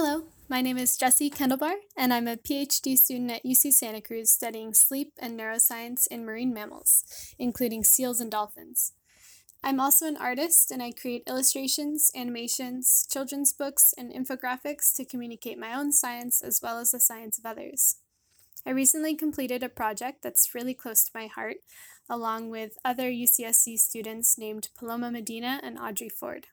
Hello, my name is Jessie Kendallbar, and I'm a PhD student at UC Santa Cruz studying sleep and neuroscience in marine mammals, including seals and dolphins. I'm also an artist, and I create illustrations, animations, children's books, and infographics to communicate my own science as well as the science of others. I recently completed a project that's really close to my heart, along with other UCSC students named Paloma Medina and Audrey Ford.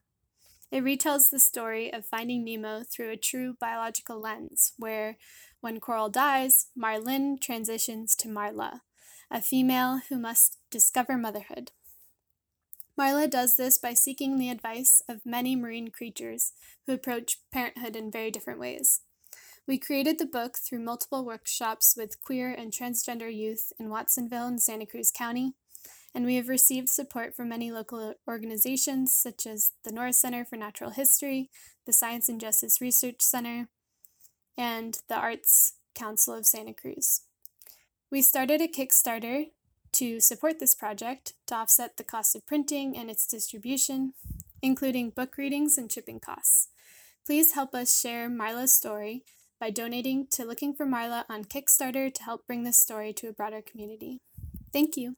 It retells the story of finding Nemo through a true biological lens, where, when Coral dies, Marlin transitions to Marla, a female who must discover motherhood. Marla does this by seeking the advice of many marine creatures who approach parenthood in very different ways. We created the book through multiple workshops with queer and transgender youth in Watsonville and Santa Cruz County, and we have received support from many local organizations such as the Norris Center for Natural History, the Science and Justice Research Center, and the Arts Council of Santa Cruz. We started a Kickstarter to support this project to offset the cost of printing and its distribution, including book readings and shipping costs. Please help us share Marla's story by donating to Looking for Marla on Kickstarter to help bring this story to a broader community. Thank you.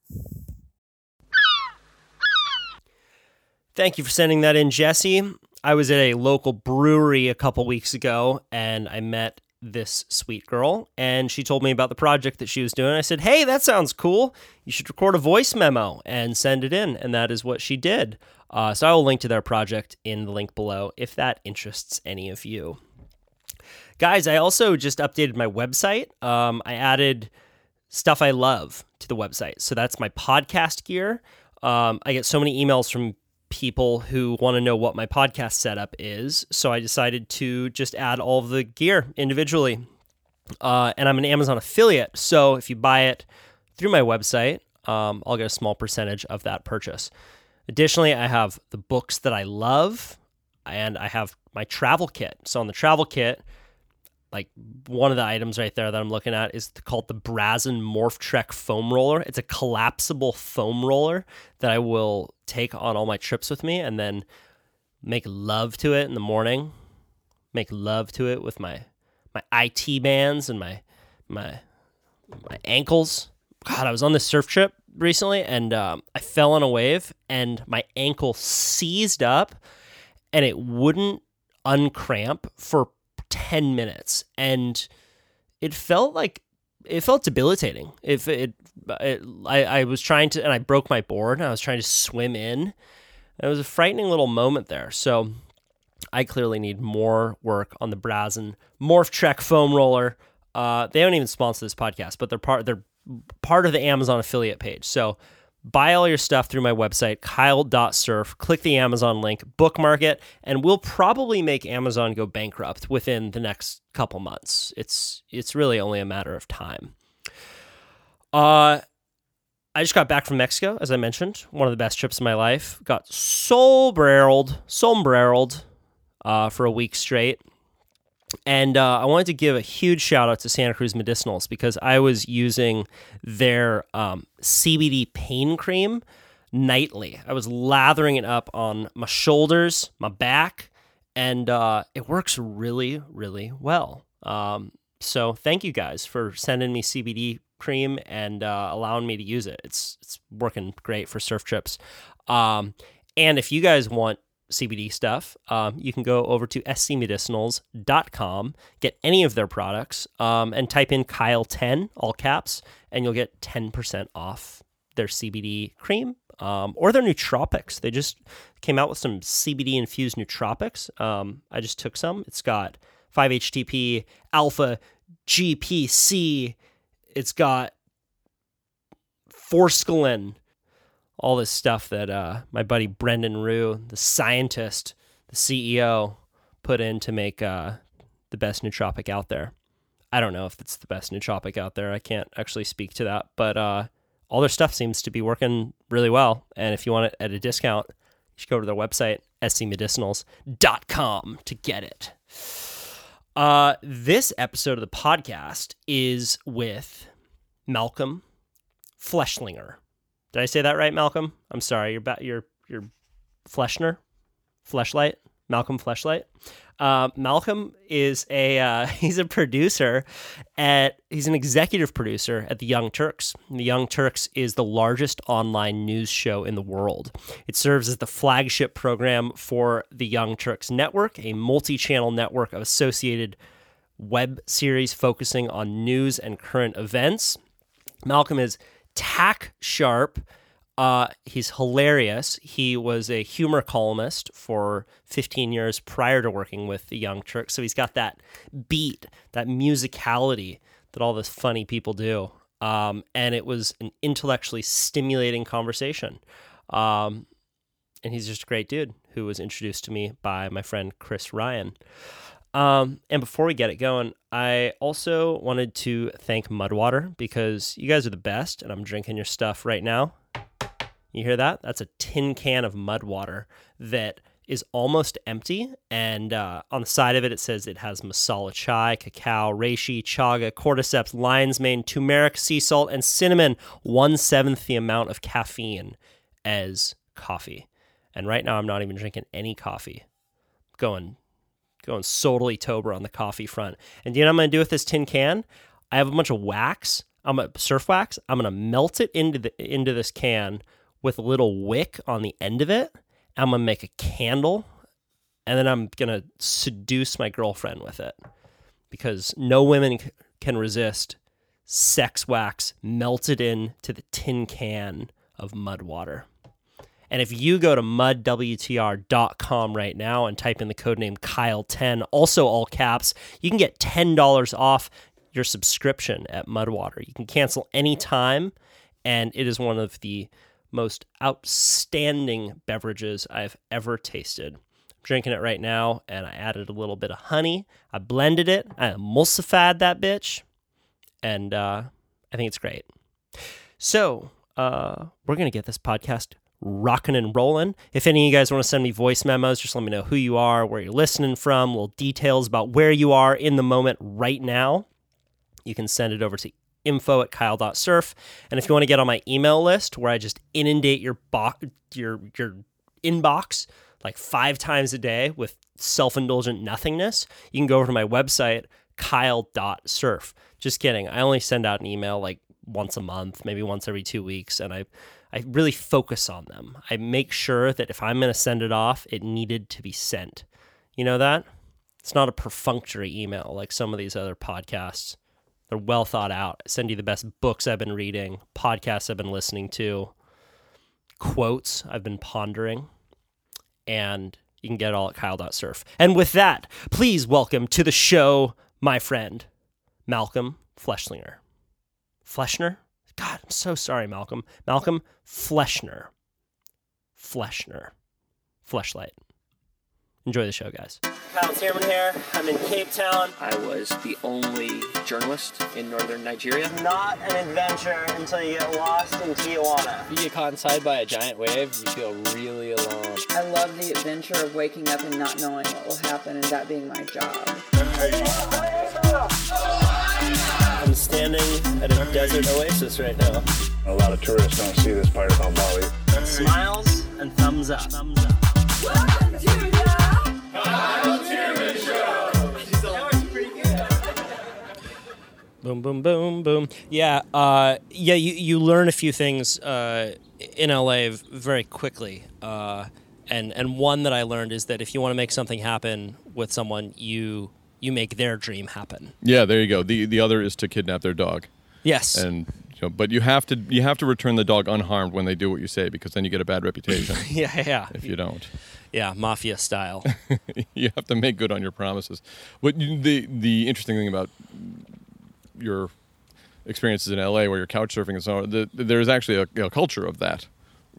Thank you for sending that in, Jesse. I was at a local brewery a couple weeks ago and I met this sweet girl and she told me about the project that she was doing. I said, Hey, that sounds cool. You should record a voice memo and send it in. And that is what she did. Uh, so I will link to their project in the link below if that interests any of you. Guys, I also just updated my website. Um, I added stuff I love to the website. So that's my podcast gear. Um, I get so many emails from people who want to know what my podcast setup is. So I decided to just add all the gear individually. Uh, and I'm an Amazon affiliate. So if you buy it through my website, um, I'll get a small percentage of that purchase. Additionally, I have the books that I love and I have my travel kit. So on the travel kit, like one of the items right there that I'm looking at is called the Brazyn Morph Trek foam roller. It's a collapsible foam roller that I will take on all my trips with me and then make love to it in the morning. Make love to it with my my IT bands and my my my ankles. God, I was on this surf trip recently and um, I fell on a wave and my ankle seized up and it wouldn't uncramp for 10 minutes and it felt like it felt debilitating. If it, it I, I was trying to, and I broke my board. and I was trying to swim in. It was a frightening little moment there. So I clearly need more work on the Brazyn Morph Trek foam roller. Uh, they don't even sponsor this podcast, but they're part. They're part of the Amazon affiliate page. So buy all your stuff through my website, kyle.surf, click the Amazon link, bookmark it, and we'll probably make Amazon go bankrupt within the next couple months. It's it's really only a matter of time. Uh I just got back from Mexico, as I mentioned, one of the best trips of my life. Got sombreroled, sombreroled uh, for a week straight. And uh, I wanted to give a huge shout out to Santa Cruz Medicinals because I was using their um, CBD pain cream nightly. I was lathering it up on my shoulders, my back, and uh, it works really, really well. Um, so thank you guys for sending me CBD cream and uh, allowing me to use it. It's it's working great for surf trips. Um, and if you guys want CBD stuff, um, you can go over to scmedicinals.com, get any of their products, um, and type in Kyle10, all caps, and you'll get 10% off their CBD cream um, or their nootropics. They just came out with some CBD infused nootropics. Um, I just took some. It's got 5-HTP, alpha, GPC. It's got forskolin all this stuff that uh, my buddy Brendan Rue, the scientist, the CEO, put in to make uh, the best nootropic out there. I don't know if it's the best nootropic out there. I can't actually speak to that, but uh, all their stuff seems to be working really well. And if you want it at a discount, you should go to their website, scmedicinals.com, to get it. Uh, this episode of the podcast is with Malcolm Fleshlinger. Did I say that right, Malcolm? I'm sorry. You're ba- you're you're Fleschner, Fleshlight, Malcolm Fleshlight. Uh, Malcolm is a uh, he's a producer at he's an executive producer at the Young Turks. The Young Turks is the largest online news show in the world. It serves as the flagship program for the Young Turks network, a multi-channel network of associated web series focusing on news and current events. Malcolm is tack sharp. Uh, he's hilarious. He was a humor columnist for 15 years prior to working with the Young Turks. So he's got that beat, that musicality that all the funny people do. Um, and it was an intellectually stimulating conversation. Um, and he's just a great dude who was introduced to me by my friend Chris Ryan. Um, and before we get it going, I also wanted to thank Mudwater because you guys are the best, and I'm drinking your stuff right now. You hear that? That's a tin can of Mudwater that is almost empty, and uh, on the side of it, it says it has masala chai, cacao, reishi, chaga, cordyceps, lion's mane, turmeric, sea salt, and cinnamon. One seventh the amount of caffeine as coffee. And right now, I'm not even drinking any coffee. Going going solely Tober on the coffee front. And you know what I'm going to do with this tin can? I have a bunch of wax. I'm a surf wax. I'm going to melt it into the into this can with a little wick on the end of it. I'm going to make a candle and then I'm going to seduce my girlfriend with it because no women c- can resist sex wax melted into the tin can of mud water. And if you go to mudwtr.com right now and type in the code name Kyle10, also all caps, you can get $10 off your subscription at Mudwater. You can cancel anytime, and it is one of the most outstanding beverages I've ever tasted. I'm drinking it right now, and I added a little bit of honey. I blended it, I emulsified that bitch, and uh, I think it's great. So, uh, we're going to get this podcast rocking and rolling. If any of you guys want to send me voice memos, just let me know who you are, where you're listening from, little details about where you are in the moment right now. You can send it over to info at kyle.surf. And if you want to get on my email list where I just inundate your bo- your your inbox like five times a day with self-indulgent nothingness, you can go over to my website, kyle.surf. Just kidding. I only send out an email like once a month, maybe once every two weeks, and I I really focus on them. I make sure that if I'm going to send it off, it needed to be sent. You know that? It's not a perfunctory email like some of these other podcasts. They're well thought out. I send you the best books I've been reading, podcasts I've been listening to, quotes I've been pondering, and you can get it all at kyle.surf. And with that, please welcome to the show my friend, Malcolm Fleshlinger. Fleschner? God, I'm so sorry, Malcolm. Malcolm Fleschner. Fleschner. Fleshlight. Enjoy the show, guys. Kyle Thiermann here. I'm in Cape Town. I was the only journalist in northern Nigeria. Not an adventure until you get lost in Tijuana. You get caught inside by a giant wave, you feel really alone. I love the adventure of waking up and not knowing what will happen and that being my job. I'm standing at a desert oasis right now. A lot of tourists don't see this part about Bali. Smiles and thumbs up. Thumbs up. That was pretty good. Boom, boom, boom, boom. Yeah, uh, yeah. You, you learn a few things uh, in LA v- very quickly, uh, and and one that I learned is that if you want to make something happen with someone, you you make their dream happen. Yeah, there you go. The the other is to kidnap their dog, Yes. and you know, but you have to you have to return the dog unharmed when they do what you say because then you get a bad reputation yeah, yeah, yeah. if you don't. Yeah, mafia style. you have to make good on your promises. But the the interesting thing about your experiences in LA, where you're couch surfing and so on, the, there's actually a, a culture of that.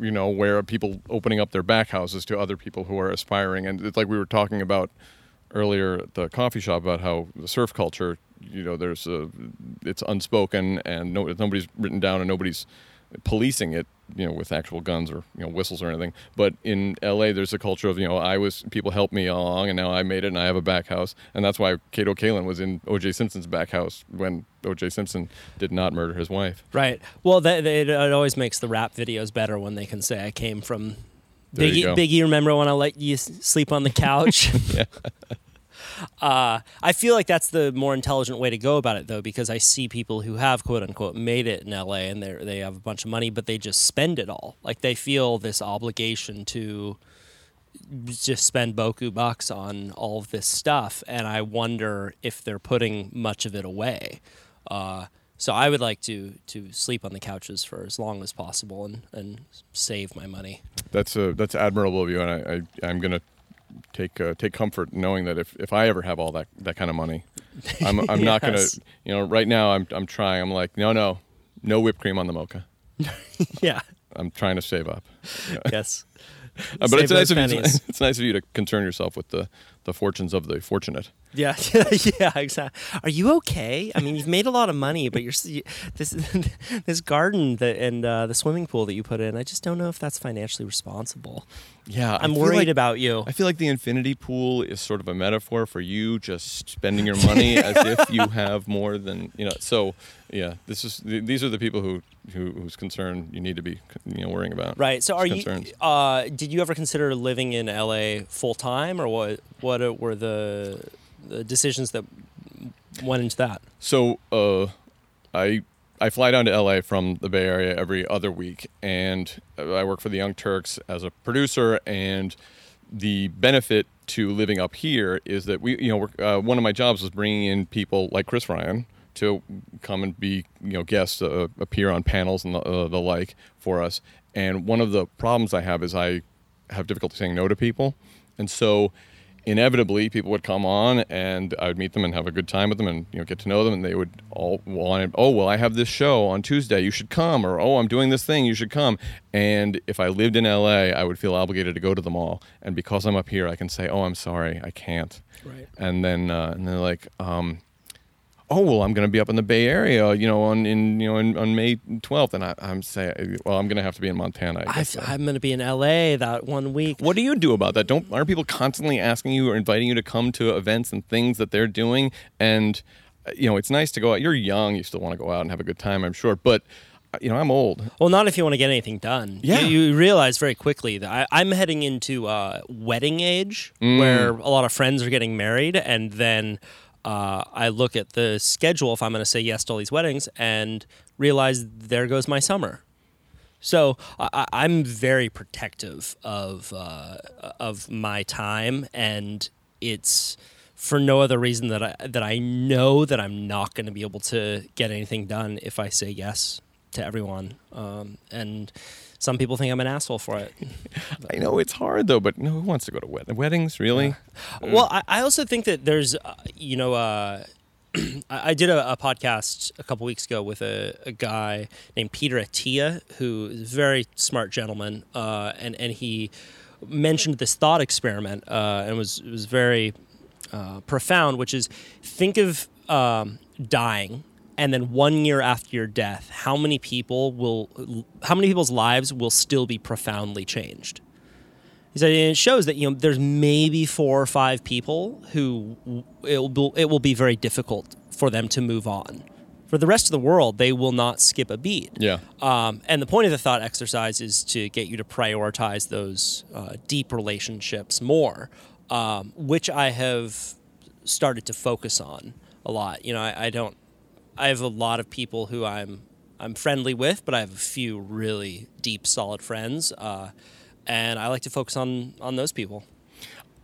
You know, where people opening up their back houses to other people who are aspiring, and it's like we were talking about earlier at the coffee shop about how the surf culture, you know, there's a, it's unspoken and no, nobody's written down and nobody's policing it, you know, with actual guns or you know whistles or anything. But in LA, there's a culture of you know I was people helped me along and now I made it and I have a back house, and that's why Kato Kaelin was in O.J. Simpson's back house when O.J. Simpson did not murder his wife. Right. Well, that, it always makes the rap videos better when they can say I came from There Biggie. Biggie, remember when I let you sleep on the couch? uh, I feel like that's the more intelligent way to go about it, though, because I see people who have quote unquote made it in LA and they they have a bunch of money, but they just spend it all. Like they feel this obligation to just spend boku bucks on all of this stuff, and I wonder if they're putting much of it away. Uh, so I would like to to sleep on the couches for as long as possible and, and save my money. That's uh, that's admirable of you, and I, I I'm gonna take uh, take comfort knowing that if, if I ever have all that, that kind of money, I'm I'm not gonna you know right now I'm I'm trying I'm like no no no whipped cream on the mocha. yeah. I'm trying to save up. Yes. Uh, but it's nice of you. It's nice of you to concern yourself with the, the fortunes of the fortunate. Yeah, yeah, exactly. Are you okay? I mean, you've made a lot of money, but you're you- this this garden that and uh, the swimming pool that you put in. I just don't know if that's financially responsible. Yeah, I'm worried like- about you. I feel like the infinity pool is sort of a metaphor for you just spending your money as if you have more than you know. So yeah, this is these are the people who, who whose concern you need to be you know worrying about. Right. So, are you? Concerns. Uh, did you ever consider living in LA full time, or what? What were the, the decisions that went into that? So uh, I I fly down to LA from the Bay Area every other week, and I work for the Young Turks as a producer. And the benefit to living up here is that we, you know, uh, one of my jobs was bringing in people like Chris Ryan to come and be, you know, guests, uh, appear on panels and the, uh, the like for us. And one of the problems I have is I have difficulty saying no to people, and so inevitably people would come on and I would meet them and have a good time with them and you know get to know them and they would all want oh well I have this show on Tuesday you should come or oh I'm doing this thing you should come. And if I lived in LA I would feel obligated to go to them all and because I'm up here I can say oh I'm sorry I can't. Right. and then uh, and they're like um, oh well I'm going to be up in the Bay Area you know on in you know in, on May 12th and I, I'm saying well I'm going to have to be in Montana I I'm going to be in LA that one week. what do you do about that? Don't aren't people constantly asking you or inviting you to come to events and things that they're doing? And you know, it's nice to go out. You're young, you still want to go out and have a good time, I'm sure. But uh, you know, I'm old. Well, not if you want to get anything done. Yeah. You, you realize very quickly that I, I'm heading into uh, wedding age where a lot of friends are getting married. And then uh, I look at the schedule if I'm going to say yes to all these weddings and realize there goes my summer. So I, I'm very protective of uh, of my time, and it's for no other reason that I that I know that I'm not going to be able to get anything done if I say yes to everyone. Um, and some people think I'm an asshole for it. I know it's hard though, but no, who wants to go to wed- weddings? Really? Well, I, I also think that there's, uh, you know, uh, I did a, a podcast a couple weeks ago with a, a guy named Peter Attia, who is a very smart gentleman, uh, and and he mentioned this thought experiment, uh, and it was was very uh, profound, which is think of um, dying. And then one year after your death, how many people will, how many people's lives will still be profoundly changed? He said and it shows that you know there's maybe four or five people who it will be, it will be very difficult for them to move on. For the rest of the world, they will not skip a beat. Yeah. Um, and the point of the thought exercise is to get you to prioritize those uh, deep relationships more, um, which I have started to focus on a lot. You know, I, I don't. I have a lot of people who I'm I'm friendly with, but I have a few really deep, solid friends, uh, and I like to focus on on those people.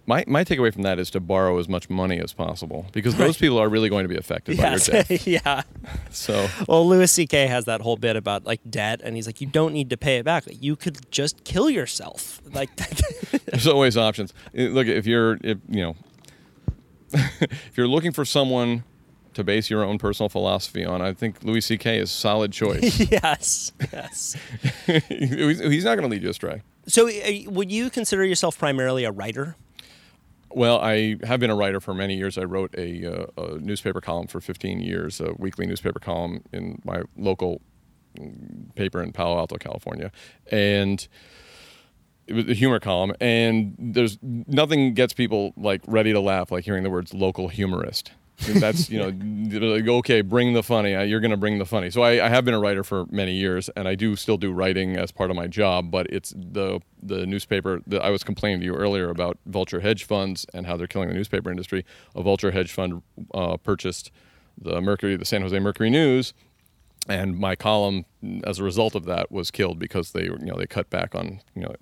My my takeaway from that is to borrow as much money as possible because those people are really going to be affected by your debt. yeah. So Well, Louis C.K. has that whole bit about like debt, and he's like, you don't need to pay it back. Like, you could just kill yourself. Like, there's always options. Look, if you're if, you know if you're looking for someone to base your own personal philosophy on, I think Louis C.K. is a solid choice. yes, yes. he's not going to lead you astray. So, uh, would you consider yourself primarily a writer? Well, I have been a writer for many years. I wrote a, uh, a newspaper column for 15 years, a weekly newspaper column in my local mm, paper in Palo Alto, California, and it was a humor column. And there's nothing gets people like ready to laugh like hearing the words "local humorist." That's you know like, okay bring the funny. Uh, you're going to bring the funny. So I, I have been a writer for many years and i do still do writing as part of my job but it's the the newspaper that i was complaining to you earlier about vulture hedge funds and how they're killing the newspaper industry. A vulture hedge fund uh, purchased the mercury the san jose mercury news and my column as a result of that was killed because they you know they cut back on you know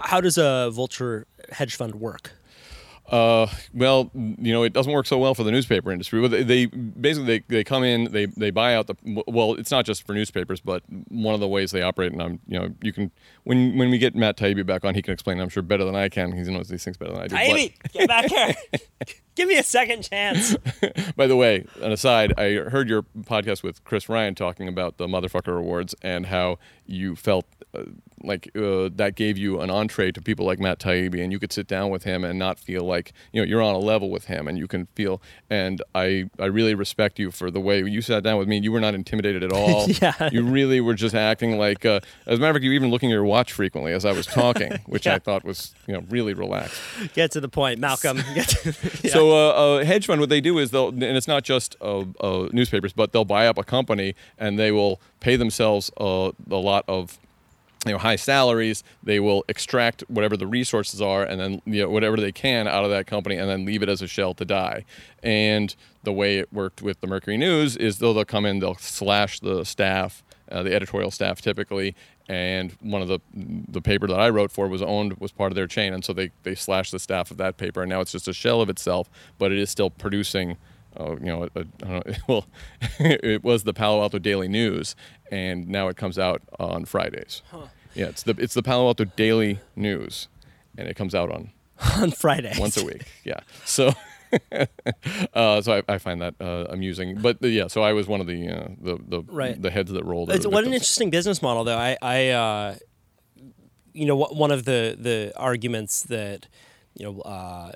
How does a vulture hedge fund work? Uh, well, you know, it doesn't work so well for the newspaper industry. But they, they basically they, they come in, they they buy out the. Well, it's not just for newspapers, but one of the ways they operate. And I'm, you know, you can when when we get Matt Taibbi back on, he can explain. I'm sure better than I can. He knows these things better than I do. But- get back here. Give me a second chance. By the way, an aside, I heard your podcast with Chris Ryan talking about the Motherfucker Awards and how you felt uh, like uh, that gave you an entree to people like Matt Taibbi, and you could sit down with him and not feel like you know you're on a level with him, and you can feel. And I I really respect you for the way you sat down with me. You were not intimidated at all. Yeah. You really were just acting like. Uh, as a matter of fact, you were even looking at your watch frequently as I was talking, which Yeah. I thought was you know really relaxed. Get to the point, Malcolm. Get to, Yeah. So uh, a hedge fund, what they do is they'll, and it's not just uh, uh, newspapers, but they'll buy up a company and they will pay themselves uh, a lot of you know high salaries. They will extract whatever the resources are and then you know whatever they can out of that company and then leave it as a shell to die. And the way it worked with the mercury news is they'll, they'll come in they'll slash the staff uh, the editorial staff typically and one of the the paper that I wrote for was owned was part of their chain and so they they slashed the staff of that paper and now it's just a shell of itself but it is still producing uh, you know, a, a, I don't know, well, it was the Palo Alto Daily News, and now it comes out on Fridays. Yeah, it's the it's the Palo Alto Daily News, and it comes out on on Friday. once a week. Yeah, so uh, so I, I find that uh, amusing. But yeah, so I was one of the uh, the the, Right. the heads that rolled. It's, what an interesting business model, though. I, I uh, you know, one of the the arguments that you know uh,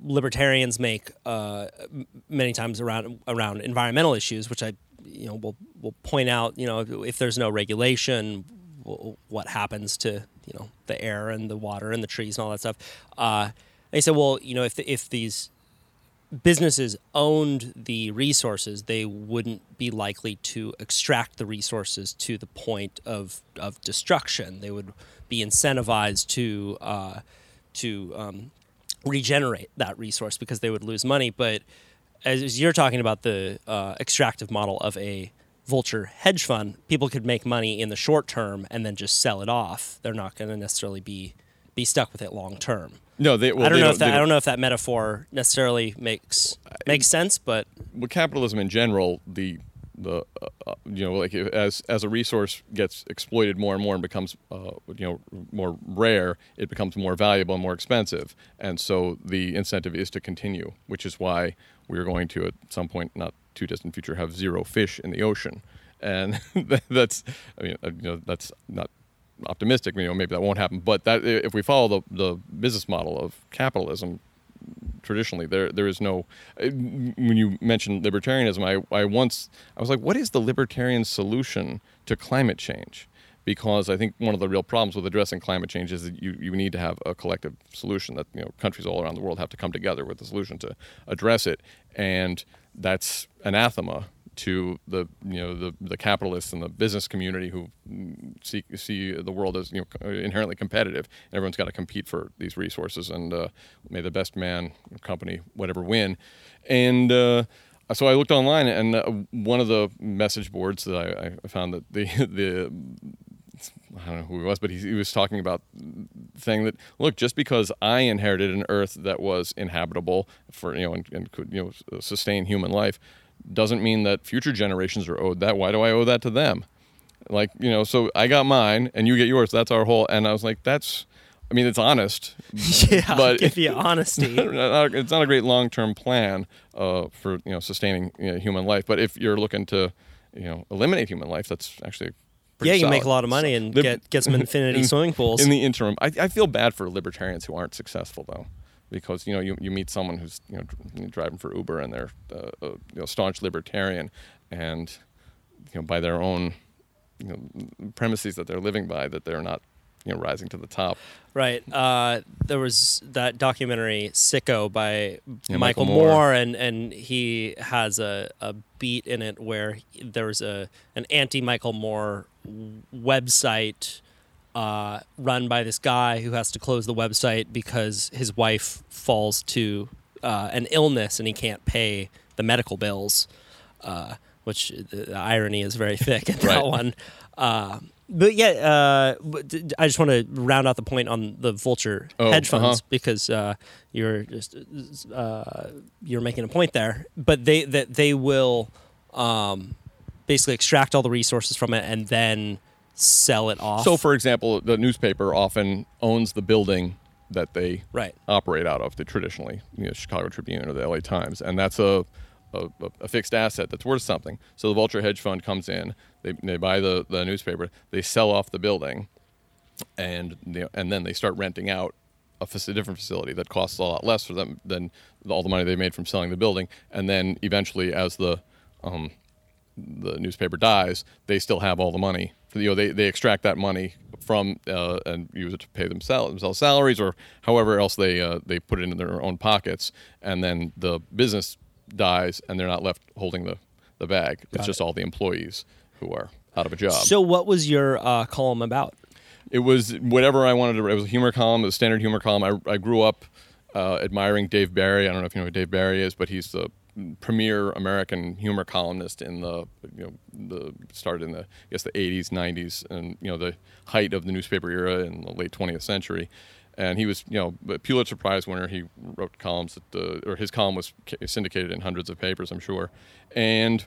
libertarians make uh, many times around around environmental issues, which I you know will will point out. You know, if there's no regulation, wh- what happens to you know the air and the water and the trees and all that stuff? Uh, they say, well, you know, if the, if these businesses owned the resources, they wouldn't be likely to extract the resources to the point of, of destruction. They would be incentivized to uh, to um, regenerate that resource because they would lose money. But as, you're talking about the uh, extractive model of a vulture hedge fund, people could make money in the short term and then just sell it off. They're not going to necessarily be be stuck with it long term. No, they. Well, I don't know if they that I don't know if that metaphor necessarily makes makes sense, but with capitalism in general, the the uh, uh, you know like as as a resource gets exploited more and more and becomes uh, you know more rare, it becomes more valuable and more expensive, and so the incentive is to continue, which is why we're going to at some point, not too distant future, have zero fish in the ocean, and that's I mean uh, you know that's not optimistic. You know maybe that won't happen, but that if we follow the the business model of capitalism, traditionally there there is no when you mentioned libertarianism I, I once I was like what is the libertarian solution to climate change because I think one of the real problems with addressing climate change is that you, you need to have a collective solution that you know countries all around the world have to come together with a solution to address it and that's anathema to the you know the the capitalists and the business community who see see the world as you know inherently competitive. And everyone's got to compete for these resources, and uh, may the best man company whatever win. And uh, so I looked online, and uh, one of the message boards that I, I found that the the I don't know who he was, but he, he was talking about saying that look, just because I inherited an Earth that was inhabitable for you know and, and could you know sustain human life, doesn't mean that future generations are owed that. Why do I owe that to them? Like you know, so I got mine and you get yours. That's our whole. And I was like, that's. I mean, it's honest, yeah, but give you honesty. it's not a great long-term plan uh, for you know sustaining you know, human life. But if you're looking to you know eliminate human life, that's actually yeah, you can make a lot of money and Lib- get get some infinity in- swimming pools. in the interim. I, I feel bad for libertarians who aren't successful though, because you know you, you meet someone who's you know driving for Uber and they're uh, a you know staunch libertarian, and you know by their own you know premises that they're living by that they're not you know rising to the top. Right. Uh, there was that documentary Sicko by Yeah, Michael, Michael Moore. Moore, and, and he has a, a beat in it where there was a an anti Michael Moore website uh, run by this guy who has to close the website because his wife falls to uh, an illness and he can't pay the medical bills. Uh, which the, the irony is very thick in that Right. one. Uh, but yeah, uh, but just want to round out the point on the vulture Oh, hedge funds uh-huh. because uh, you're just uh, you're making a point there. But they that they will um, basically extract all the resources from it and then sell it off. So, for example, the newspaper often owns the building that they right, operate out of, the traditionally, you know, Chicago Tribune or the LA Times, and that's a, a, a fixed asset that's worth something. So the vulture hedge fund comes in, they, they buy the, the newspaper, they sell off the building, and you know, and then they start renting out a, faci- different facility that costs a lot less for them than all the money they made from selling the building, and then eventually, as the um, the newspaper dies, they still have all the money. You know, they, they extract that money from uh, and use it to pay themselves, themselves salaries or however else they uh, they put it in their own pockets, and then the business dies and they're not left holding the, the bag. it's just all the employees who are out of a job. So what was your uh, column about? it was whatever I wanted to. It was a humor column, a standard humor column. I, I grew up uh, admiring Dave Barry. I don't know if you know who Dave Barry is, but he's the premier American humor columnist in the you know the started in the I guess the 80s, 90s, and you know the height of the newspaper era in the late 20th century. And he was, you know, a Pulitzer Prize winner. He wrote columns that the, or his column was syndicated in hundreds of papers, I'm sure. And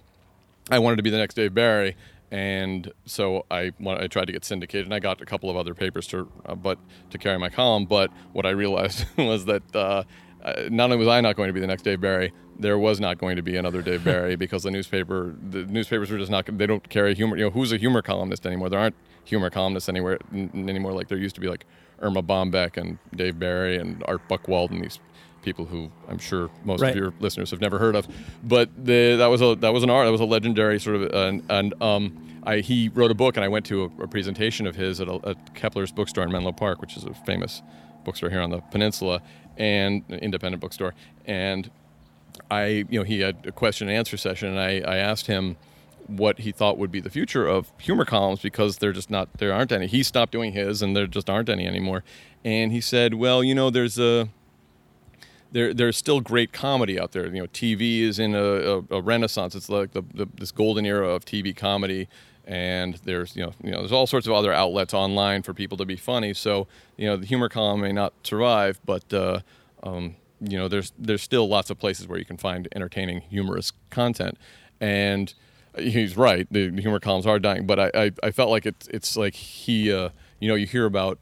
I wanted to be the next Dave Barry, and so I I tried to get syndicated, and I got a couple of other papers to uh, but to carry my column. But what I realized was that uh, uh, not only was I not going to be the next Dave Barry, there was not going to be another Dave Barry because the newspaper the newspapers were just not they don't carry humor. You know, who's a humor columnist anymore? There aren't humor columnists anywhere n- anymore. Like there used to be like Erma Bombeck and Dave Barry and Art Buchwald and these people who I'm sure most Right. of your listeners have never heard of. But the, that was a that was an art that was a legendary sort of and, and um, I he wrote a book and I went to a, a presentation of his at, a, at Kepler's bookstore in Menlo Park, which is a famous bookstore here on the peninsula and an independent bookstore. And I you know he had a question and answer session and I, I asked him what he thought would be the future of humor columns because they're just not there aren't any. He stopped doing his and there just aren't any anymore. And he said, well, you know, there's a there, there's still great comedy out there. You know, TV is in a, a, a renaissance. It's like the, the this golden era of TV comedy, and there's you know you know there's all sorts of other outlets online for people to be funny. So you know the humor column may not survive, but uh, um, you know there's there's still lots of places where you can find entertaining, humorous content, and he's right. The, humor columns are dying, but I, I, I felt like it's it's like he uh, you know you hear about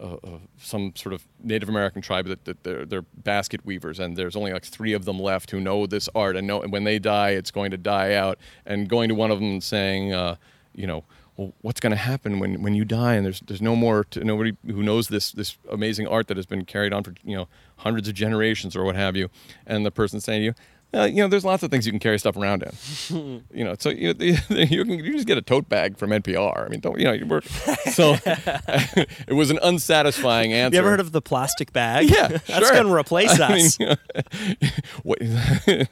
uh, uh, some sort of Native American tribe that, that they're, they're basket weavers, and there's only like three of them left who know this art, and know and when they die, it's going to die out. And going to one of them and saying, uh, you know, well, what's going to happen when, when you die, and there's there's no more to, nobody who knows this this amazing art that has been carried on for you know hundreds of generations or what have you, and the person saying to you. Uh, you know, there's lots of things you can carry stuff around in. you know, so you, you can you just get a tote bag from NPR. I mean, don't you know? You work. So it was an unsatisfying answer. You ever heard of the plastic bag? Yeah, that's sure. going to replace I mean, us. you know, what-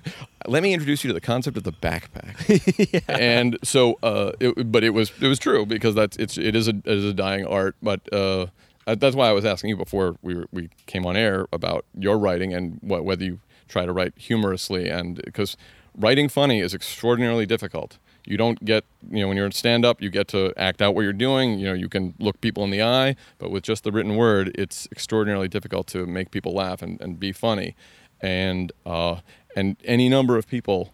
let me introduce you to the concept of the backpack. yeah. And so, uh, it, but it was it was true because that's it's it is a it is a dying art. But uh, uh, that's why I was asking you before we were, we came on air about your writing and what, whether you try to write humorously and because writing funny is extraordinarily difficult. You don't get, you know, when you're in stand up, you get to act out what you're doing. You know, you can look people in the eye, but with just the written word, it's extraordinarily difficult to make people laugh and, and be funny. And, uh, and any number of people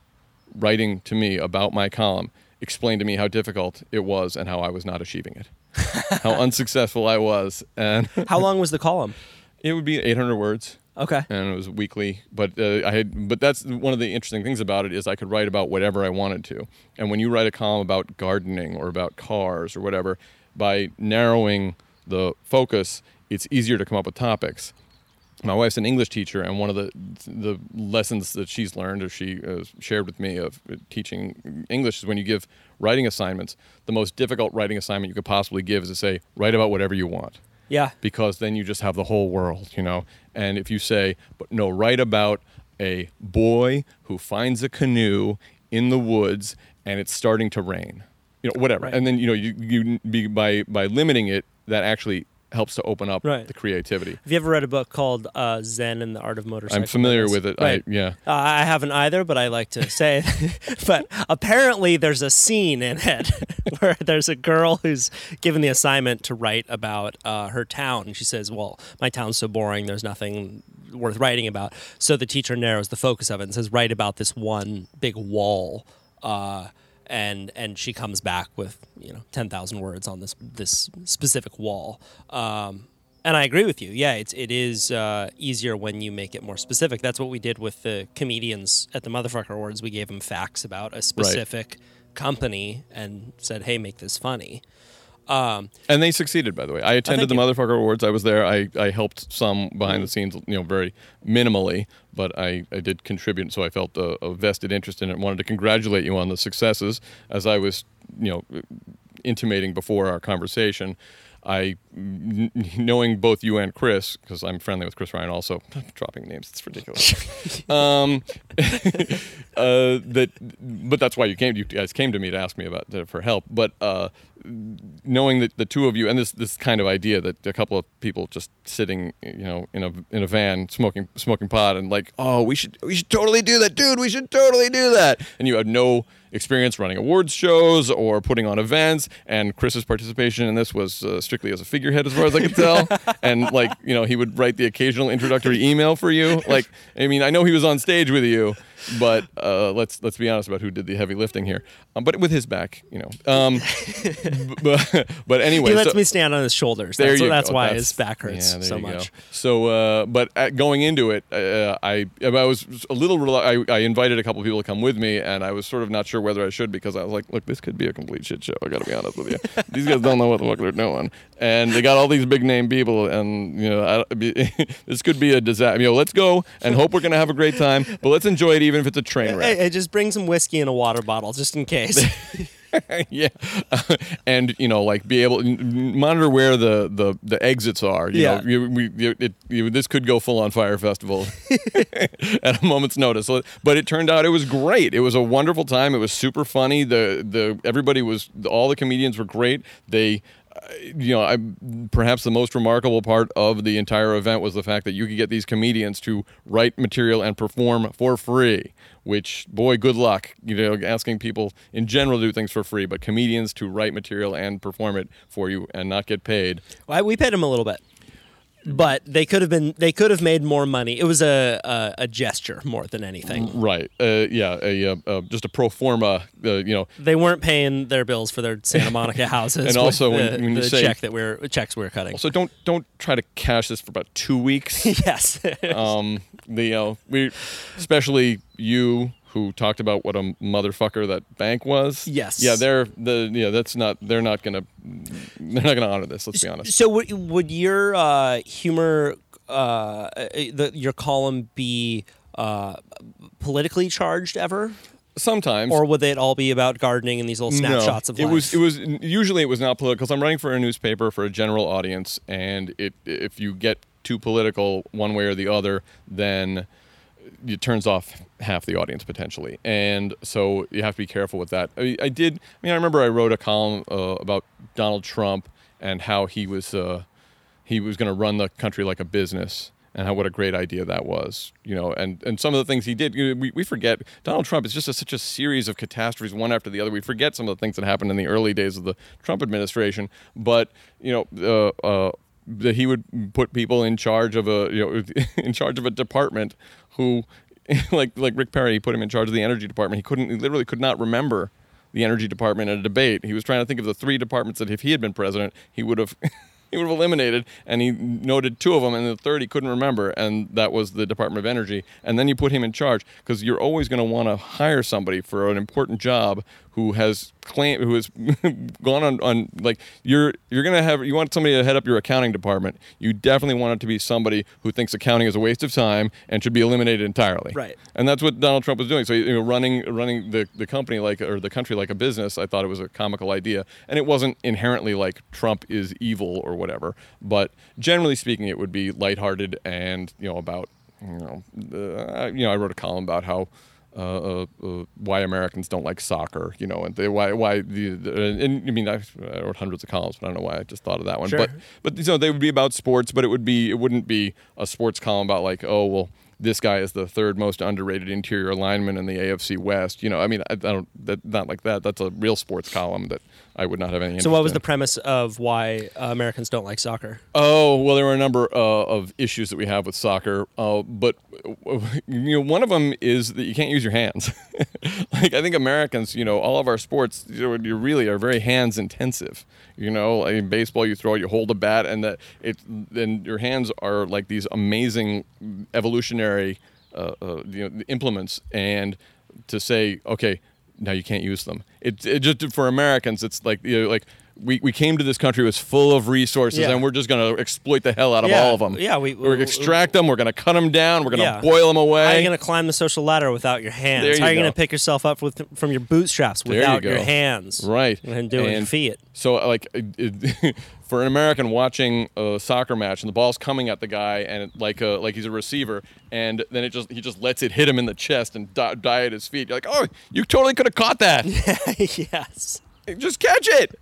writing to me about my column explained to me how difficult it was and how I was not achieving it, how unsuccessful I was. And How long was the column? it would be 800 words Okay. and it was weekly. But uh, I had, but that's one of the interesting things about it is I could write about whatever I wanted to. And when you write a column about gardening or about cars or whatever, by narrowing the focus, it's easier to come up with topics. My wife's an English teacher, and one of the the lessons that she's learned or she uh, shared with me of teaching English is when you give writing assignments, the most difficult writing assignment you could possibly give is to say write about whatever you want Yeah. because then you just have the whole world, you know. And if you say, but no, write about a boy who finds a canoe in the woods and it's starting to rain, you know, whatever. Right. And then you know you you be by by limiting it, that actually helps to open up Right. the creativity. Have you ever read a book called uh, Zen and the Art of Motorcycle? I'm familiar with it. Right. I, yeah. Uh, I haven't either, but I like to say. but apparently, there's a scene in it where there's a girl who's given the assignment to write about uh, her town. And she says, Well, my town's so boring, there's nothing worth writing about. So the teacher narrows the focus of it and says, Write about this one big wall. Uh, and and she comes back with you know ten thousand words on this this specific wall. Um, and I agree with you. Yeah, it's it is uh, easier when you make it more specific. That's what we did with the comedians at the Motherfucker Awards. We gave them facts about a specific company and said, "Hey, make this funny." Um, And they succeeded, by the way. I attended the. Motherfucker Awards. I was there. I, I helped some behind the scenes, you know, very minimally, but I, I did contribute. So I felt a, a vested interest in it wanted to congratulate you on the successes. As I was, you know, intimating before our conversation, I, n- knowing both you and Chris, because I'm friendly with Chris Ryan also, dropping names, it's ridiculous. um, uh, that, but that's why you came. You guys came to me to ask me about for help. But uh, knowing that the two of you and this this kind of idea that a couple of people just sitting, you know, in a in a van smoking smoking pot and like, oh, we should we should totally do that, dude. We should totally do that. And you had no experience running awards shows or putting on events. And Chris's participation in this was uh, strictly as a figurehead, as far as I could tell. and like, you know, he would write the occasional introductory email for you. Like, I mean, I know he was on stage with you, but uh, let's let's be honest about who did the heavy lifting here. Um, but with his back, you know. Um, but, but anyway, he lets so- me stand on his shoulders. That's, that's go. why That's- his back hurts yeah, so you go. much. So, uh, but at going into it, uh, I I was a little. Rel- I, I invited a couple people to come with me, and I was sort of not sure whether I should because I was like, look, this could be a complete shit show. I got to be honest with you. These guys don't know what the fuck they're doing, and they got all these big name people, and you know, I, this could be a disaster. You know, let's go and hope we're gonna have a great time, but let's enjoy it even if it's a train wreck. Hey, hey, just bring some whiskey in a water bottle just in case. yeah, and you know, like be able monitor where the the, the exits are. You Yeah. know, you, we, you, it, you, this could go full on Fyre Festival at a moment's notice. But it turned out it was great. It was a wonderful time. It was super funny. The the everybody was all the comedians were great. They. You know, I, perhaps the most remarkable part of the entire event was the fact that you could get these comedians to write material and perform for free. Which, boy, good luck. You know, asking people in general to do things for free, but comedians to write material and perform it for you and not get paid. Well, we paid them a little bit, but they could have been. They could have made more money. It was a a, a gesture more than anything. Right? Uh, yeah. A, uh, uh, just a pro forma. Uh, you know, They weren't paying their bills for their Santa Monica houses. And also when- the, when you the say- check that we're checks we are cutting. so don't don't try to cash this for about two weeks. yes. um, the you know, we, especially you who talked about what a motherfucker that bank was. Yes. Yeah, they're the yeah. That's not. They're not gonna. They're not gonna honor this. Let's be honest. So would would your uh, humor, uh, the, your column be uh, politically charged ever, Sometimes. or would it all be about gardening and these little snapshots of life? it was it was usually it was not political because I'm writing for a newspaper for a general audience, and it if you get too political one way or the other, then it turns off half the audience potentially, and so you have to be careful with that. I, I did. I mean, I remember I wrote a column uh, about Donald Trump and how he was uh, he was going to run the country like a business and how what a great idea that was you know and and some of the things he did you know, we, we forget donald trump is just a, such a series of catastrophes one after the other we forget some of the things that happened in the early days of the trump administration but you know uh, uh, that he would put people in charge of a you know in charge of a department who like like rick perry put him in charge of the energy department. He couldn't he literally could not remember the energy department in a debate. He was trying to think of the three departments that if he had been president he would have he would have eliminated and he noted two of them and the third he couldn't remember and that was the department of energy. And then you put him in charge because you're always going to want to hire somebody for an important job who has claim who has gone on on like you're you're gonna have you want somebody to head up your accounting department. You definitely want it to be somebody who thinks accounting is a waste of time and should be eliminated entirely. Right. And that's what Donald Trump was doing. So you know, running running the, the company like or the country like a business, I thought it was a comical idea, and it wasn't inherently like Trump is evil or whatever. But generally speaking, it would be lighthearted and you know about you know uh, you know I wrote a column about how. Uh, uh, uh, why Americans don't like soccer, you know, and they, why why the, and I mean I, I wrote hundreds of columns, but I don't know why I just thought of that one. Sure. But but you know they would be about sports, but it would be it wouldn't be a sports column about like oh well this guy is the third most underrated interior lineman in the AFC West. You know, I mean I, I don't that not like that. That's a real sports column that I would not have any. So, what was in. the premise of why uh, Americans don't like soccer? Oh well, there are a number uh, of issues that we have with soccer, uh, but you know, one of them is that you can't use your hands. like I think Americans, you know, all of our sports, you, know, you really are very hands intensive. You know, like in baseball, you throw you hold a bat, and that it then your hands are like these amazing evolutionary, uh, uh, you know, implements, and to say, okay, now you can't use them. It, it just for Americans, it's like you know, like we, we came to this country was full of resources, Yeah. and we're just going to exploit the hell out of Yeah, all of them. yeah, we- we're going we- to extract them. We're going to cut them down. We're going to Yeah. boil them away. How are you going to climb the social ladder without your hands? There you How are you go. going to pick yourself up with, from your bootstraps There you without your hands? Right. And do it with your And feet. So, like, it, it- for an American watching a soccer match and the ball's coming at the guy and it, like a, like he's a receiver, and then it just he just lets it hit him in the chest and die, die at his feet. You're like, oh, you totally could have caught that. yes. just catch it.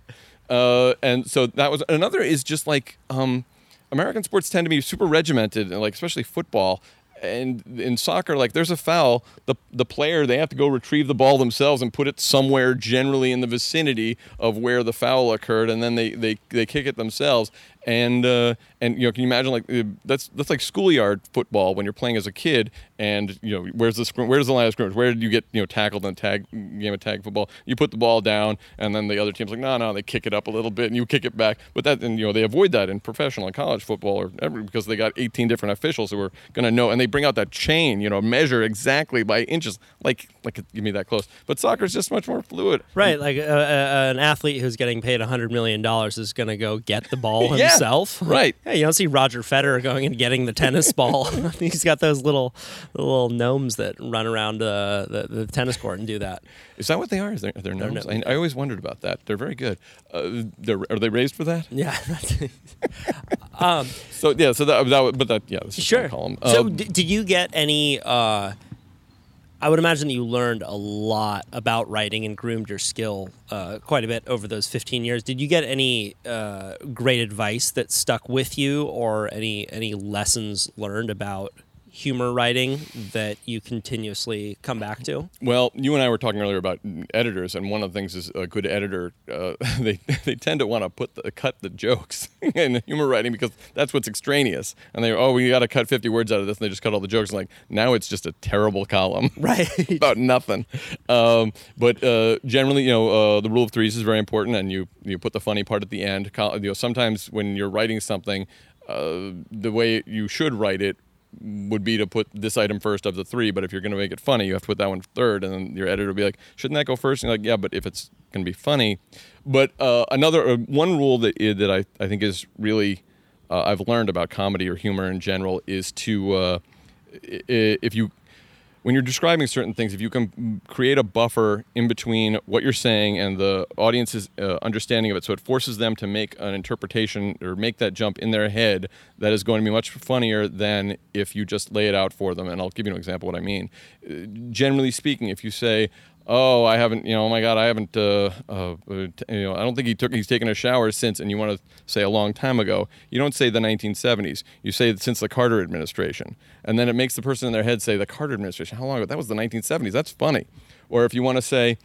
Uh, and so that was another is just like um, American sports tend to be super regimented, and like especially football. And in soccer, like there's a foul, the the player they have to go retrieve the ball themselves and put it somewhere generally in the vicinity of where the foul occurred, and then they they, they kick it themselves. And uh, and you know, can you imagine like uh, that's that's like schoolyard football when you're playing as a kid, and you know where's the scrim- where's the line of scrimmage? Where did you get you know tackled in a tag game of tag football? You put the ball down, and then the other team's like, no, no, they kick it up a little bit, and you kick it back. But that and you know they avoid that in professional and college football or ever because they got 18 different officials who are going to know, and they bring out that chain, you know, measure exactly by inches, like like give me that close. But soccer's just much more fluid. Right, like uh, uh, an athlete who's getting paid $100 million is going to go get the ball Yeah, himself. right. Yeah, you don't see Roger Federer going and getting the tennis ball. He's got those little little gnomes that run around uh, the, the tennis court and do that. Is that what they are? Is they, are they gnomes? I, I always wondered about that. They're very good. Uh, they're, are they raised for that? Yeah. So yeah, so that, that but that yeah, Sure. column. So, Um, d- did you get any? Uh, I would imagine that you learned a lot about writing and groomed your skill uh, quite a bit over those 15 years. Did you get any uh, great advice that stuck with you, or any any lessons learned about humor writing that you continuously come back to? Well, you and I were talking earlier about editors, and one of the things is a good editor. Uh, they they tend to want to put the, cut the jokes in humor writing because that's what's extraneous. And they oh we got to cut fifty words out of this, and they just cut all the jokes. And like now it's just a terrible column. Right. about nothing. Um, but uh, generally, you know, uh, the rule of threes is very important, and you you put the funny part at the end. You know, sometimes when you're writing something, uh, the way you should write it would be to put this item first of the three. But if you're going to make it funny, you have to put that one third, and then your editor will be like, "Shouldn't that go first? And you're like, "Yeah, but if it's going to be funny." But uh, another uh, one rule that i- that I I think is really uh, I've learned about comedy or humor in general is to uh, if you when you're describing certain things, if you can create a buffer in between what you're saying and the audience's uh, understanding of it, so it forces them to make an interpretation or make that jump in their head, that is going to be much funnier than if you just lay it out for them. And I'll give you an example what I mean. Uh, generally speaking, if you say, "Oh, I haven't," you know, "Oh my God, I haven't," uh, uh, uh, you know, I don't think he took, he's taken a shower since, and you want to say a long time ago, you don't say the 1970s. You say since the Carter administration, and then it makes the person in their head say the Carter administration. How long ago? That was the 1970s. That's funny. Or if you want to say,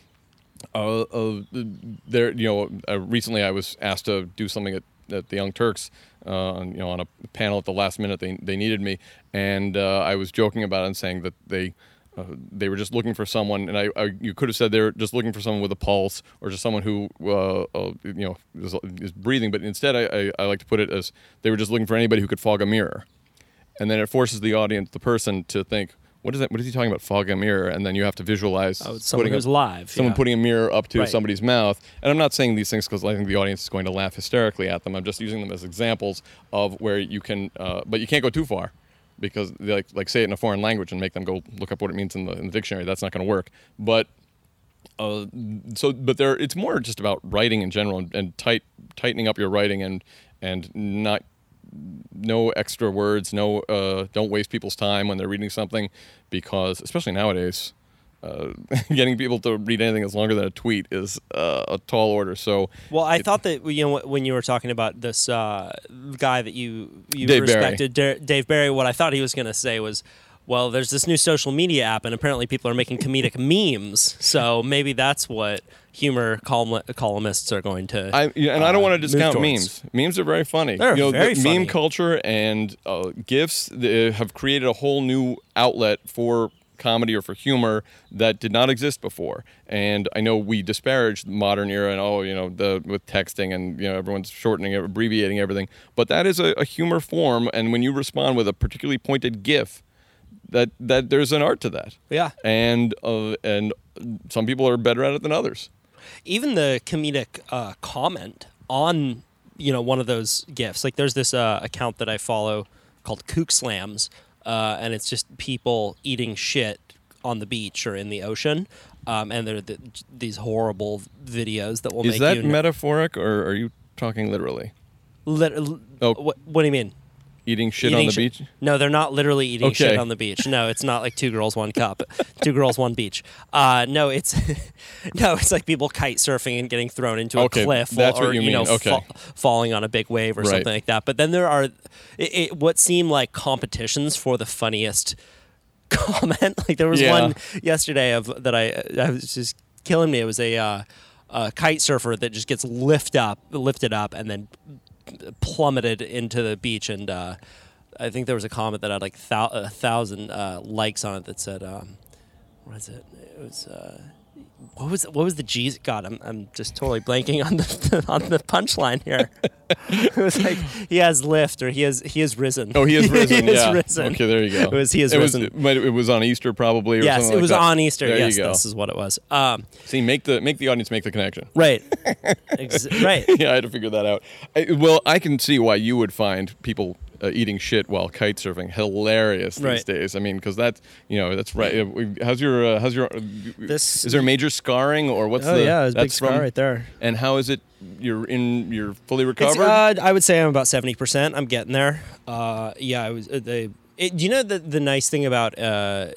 uh, uh, there, you know, uh, recently I was asked to do something at, at the Young Turks, uh, you know, on a panel at the last minute. They, they needed me, and uh, I was joking about it and saying that they. Uh, they were just looking for someone, and I, I, you could have said they were just looking for someone with a pulse, or just someone who, uh, uh, you know, is, is breathing. But instead, I, I, I like to put it as they were just looking for anybody who could fog a mirror, and then it forces the audience, the person, to think, what is that? What is he talking about? Fog a mirror, and then you have to visualize Oh, someone who's a- live. someone yeah. putting a mirror up to Right. somebody's mouth. And I'm not saying these things because I think the audience is going to laugh hysterically at them. I'm just using them as examples of where you can, uh, but you can't go too far because like like say it in a foreign language and make them go look up what it means in the, in the dictionary. That's not going to work. But uh, so but there it's more just about writing in general and, and tight tightening up your writing and and not no extra words no uh, don't waste people's time when they're reading something because especially nowadays uh, getting people to read anything that's longer than a tweet is uh, a tall order so Well, I thought that you know when you were talking about this uh, guy that you you Dave respected, Da- Dave Barry. What I thought he was going to say was, "Well, there's this new social media app, and apparently people are making comedic memes. So maybe that's what humor column- columnists are going to." I and I don't uh, want to discount memes. Memes are very funny. They're you know, very funny. meme culture and uh, gifs have created a whole new outlet for comedy or for humor that did not exist before. And I know we disparage the modern era and oh, you know, the with texting and you know everyone's shortening, it, abbreviating everything. But that is a, a humor form, and when you respond with a particularly pointed gif, that that there's an art to that. Yeah. And uh, and some people are better at it than others. even the comedic uh, comment on you know one of those gifs like there's this uh, account that i follow called kook slams uh, and it's just people eating shit on the beach or in the ocean um, and they're the, these horrible videos that will Is make that you metaphoric or are you talking literally? lit- Oh. what, what do you mean Eating shit Eating on the shi- beach? No, they're not literally eating shit on the beach. No, it's not like two girls, one cup, two girls, one beach. Uh, no, it's no, it's like people kite surfing and getting thrown into a Okay, cliff, that's or what you know, mean. Okay. fa- falling on a big wave or Right. something like that. But then there are it, it, what seem like competitions for the funniest comment. Like there was Yeah. one yesterday of that I, I was just killing me. It was a, uh, a kite surfer that just gets lift up, lifted up, and then plummeted into the beach and uh, I think there was a comment that had like thou- a thousand uh, likes on it that said um, what is it? It was uh, what was what was the G's God I'm, I'm just totally blanking on the on the punchline here it was like he has lift or he has he has risen Oh, he has risen. he has risen. Okay, there you go. it was he has it was, risen it, might- it was on Easter probably. Or yes it like was that. on Easter There yes this is what it was um, See, make the make the audience make the connection. right Ex- right yeah, I had to figure that out. I, well, I can see why you would find people uh, eating shit while kite surfing hilarious these Right. days. I mean, because that's you know that's right. Uh, How's your uh, how's your This- is there major scarring or what's oh the yeah it was big scar from- right there And how is it? You're in. You're fully recovered. uh, I would say I'm about seventy percent. I'm getting there. Uh, yeah, I was. Uh, they, it, do you know the the nice thing about uh,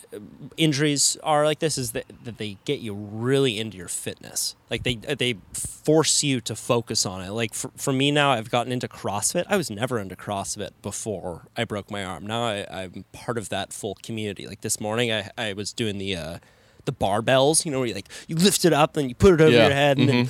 injuries are like this is that, that they get you really into your fitness. Like they they force you to focus on it. Like for, for me now, I've gotten into CrossFit. I was never into CrossFit before I broke my arm. Now I, I'm part of that full community. Like this morning, I, I was doing the uh, the barbells. You know, where you like you lift it up and you put it over Yeah. your head and then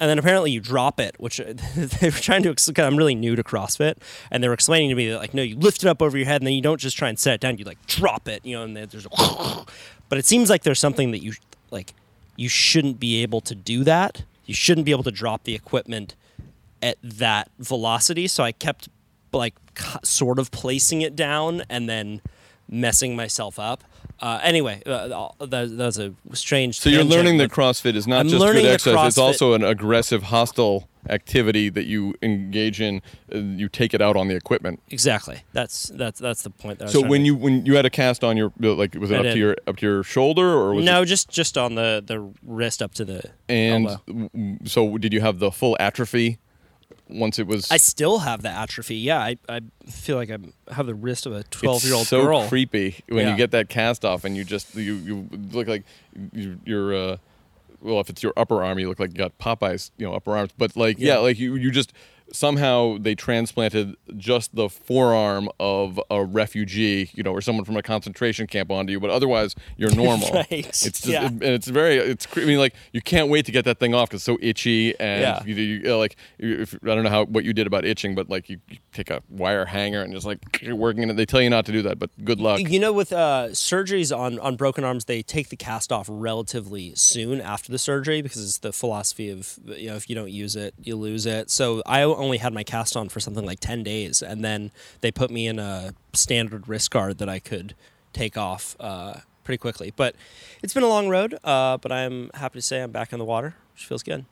and then apparently you drop it, which they were trying to. i I'm really new to CrossFit, and they were explaining to me that like, no, you lift it up over your head, and then you don't just try and set it down. You like drop it, you know, and there's a. But it seems like there's something that you like. You shouldn't be able to do that. You shouldn't be able to drop the equipment at that velocity. So I kept like sort of placing it down and then messing myself up. Uh, anyway, uh, that, that was a strange. so you're learning that CrossFit is not I'm just good exercise; it's also an aggressive, hostile activity that you engage in. Uh, you take it out on the equipment. Exactly. That's that's that's the point. That I was So when you when you had a cast on your like was it I up did. to your up to your shoulder or was no, it, just just on the the wrist up to the and elbow. so did you have the full atrophy once it was I still have the atrophy. Yeah, I, I feel like I have the wrist of a twelve year old so girl. creepy when Yeah. you get that cast off and you just you you look like you, you're uh well if it's your upper arm you look like you got Popeyes you know upper arms but like yeah, Yeah. like you you just somehow they transplanted just the forearm of a refugee you know or someone from a concentration camp onto you but otherwise you're normal Right. it's just, Yeah. and it's very it's I mean like you can't wait to get that thing off because it's so itchy and Yeah. you, you, uh, like if, I don't know how what you did about itching but like you, you take a wire hanger and just like you're working in it they tell you not to do that but good luck You know, with uh, surgeries on, on broken arms, they take the cast off relatively soon after the surgery because it's the philosophy of you know if you don't use it, you lose it. So I only had my cast on for something like ten days, and then they put me in a standard wrist guard that I could take off uh, pretty quickly. But it's been a long road. Uh, but I'm happy to say I'm back in the water, which feels good.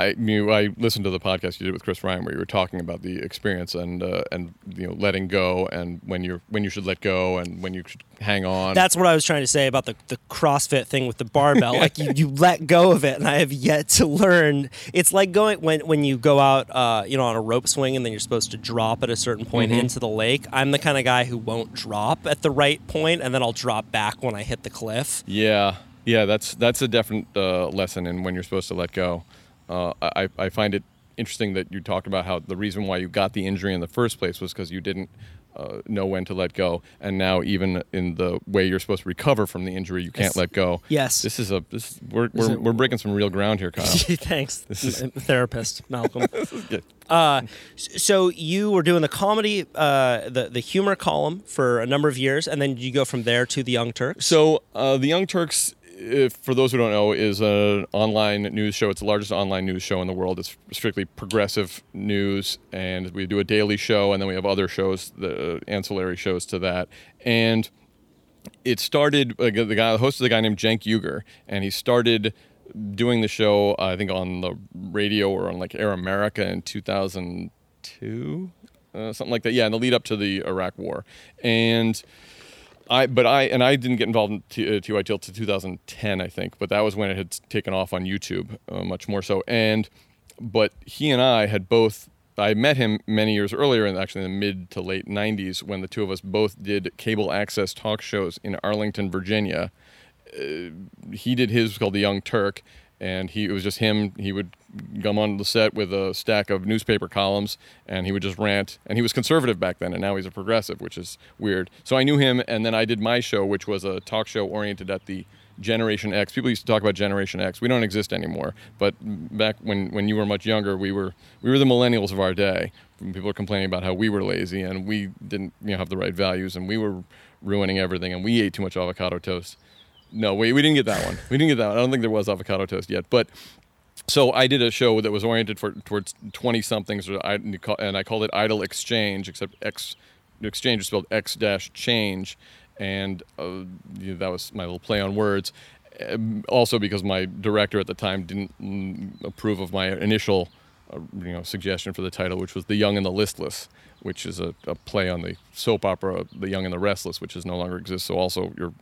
I I listened to the podcast you did with Chris Ryan where you were talking about the experience and uh, and you know letting go and when you're when you should let go and when you should hang on. That's what I was trying to say about the, the CrossFit thing with the barbell. like you, you let go of it, and I have yet to learn. It's like going when when you go out, uh, you know, on a rope swing, and then you're supposed to drop at a certain point Mhm. into the lake. I'm the kind of guy who won't drop at the right point, and then I'll drop back when I hit the cliff. Yeah, yeah, that's that's a different uh, lesson in when you're supposed to let go. Uh, I I find it interesting that you talked about how the reason why you got the injury in the first place was because you didn't uh, know when to let go, and now even in the way you're supposed to recover from the injury, you can't Yes. let go. Yes. this is a this we're we're, we're breaking some real ground here, Kyle. Thanks, This is- therapist Malcolm. Uh, so you were doing the comedy, uh, the the humor column for a number of years, and then you go from there to the Young Turks. So, uh, the Young Turks, if, for those who don't know, is an online news show. It's the largest online news show in the world. It's strictly progressive news, and we do a daily show, and then we have other shows, the ancillary shows to that. And it started. Uh, the guy, the host is a guy named Cenk Uygur, and he started doing the show. I think on the radio or on like Air America in 2002, uh, something like that. Yeah, in the lead up to the Iraq War, and. I but I and I didn't get involved in T- uh, TY till to 2010 I think but that was when it had taken off on YouTube uh, much more so. And but he and I had both I met him many years earlier and actually in the mid to late 90s when the two of us both did cable access talk shows in Arlington Virginia. Uh, he did his called the Young Turk and he it was just him he would come on the set with a stack of newspaper columns and he would just rant. And he was conservative back then and now he's a progressive which is weird. So i knew him and then i did my show which was a talk show oriented at the generation x. People used to talk about generation x. We don't exist anymore. But back when when you were much younger we were we were the millennials of our day. People were complaining about how we were lazy and we didn't you know have the right values and we were ruining everything and we ate too much avocado toast no, we, we didn't get that one. We didn't get that one. I don't think there was avocado toast yet. But so I did a show that was oriented for towards twenty somethings, and I called it Idle Exchange, except X exchange is spelled X dash change, and uh, that was my little play on words. Um, also, because my director at the time didn't mm, approve of my initial, uh, you know, suggestion for the title, which was The Young and the Listless, which is a, a play on the soap opera The Young and the Restless, which is no longer exists. So also your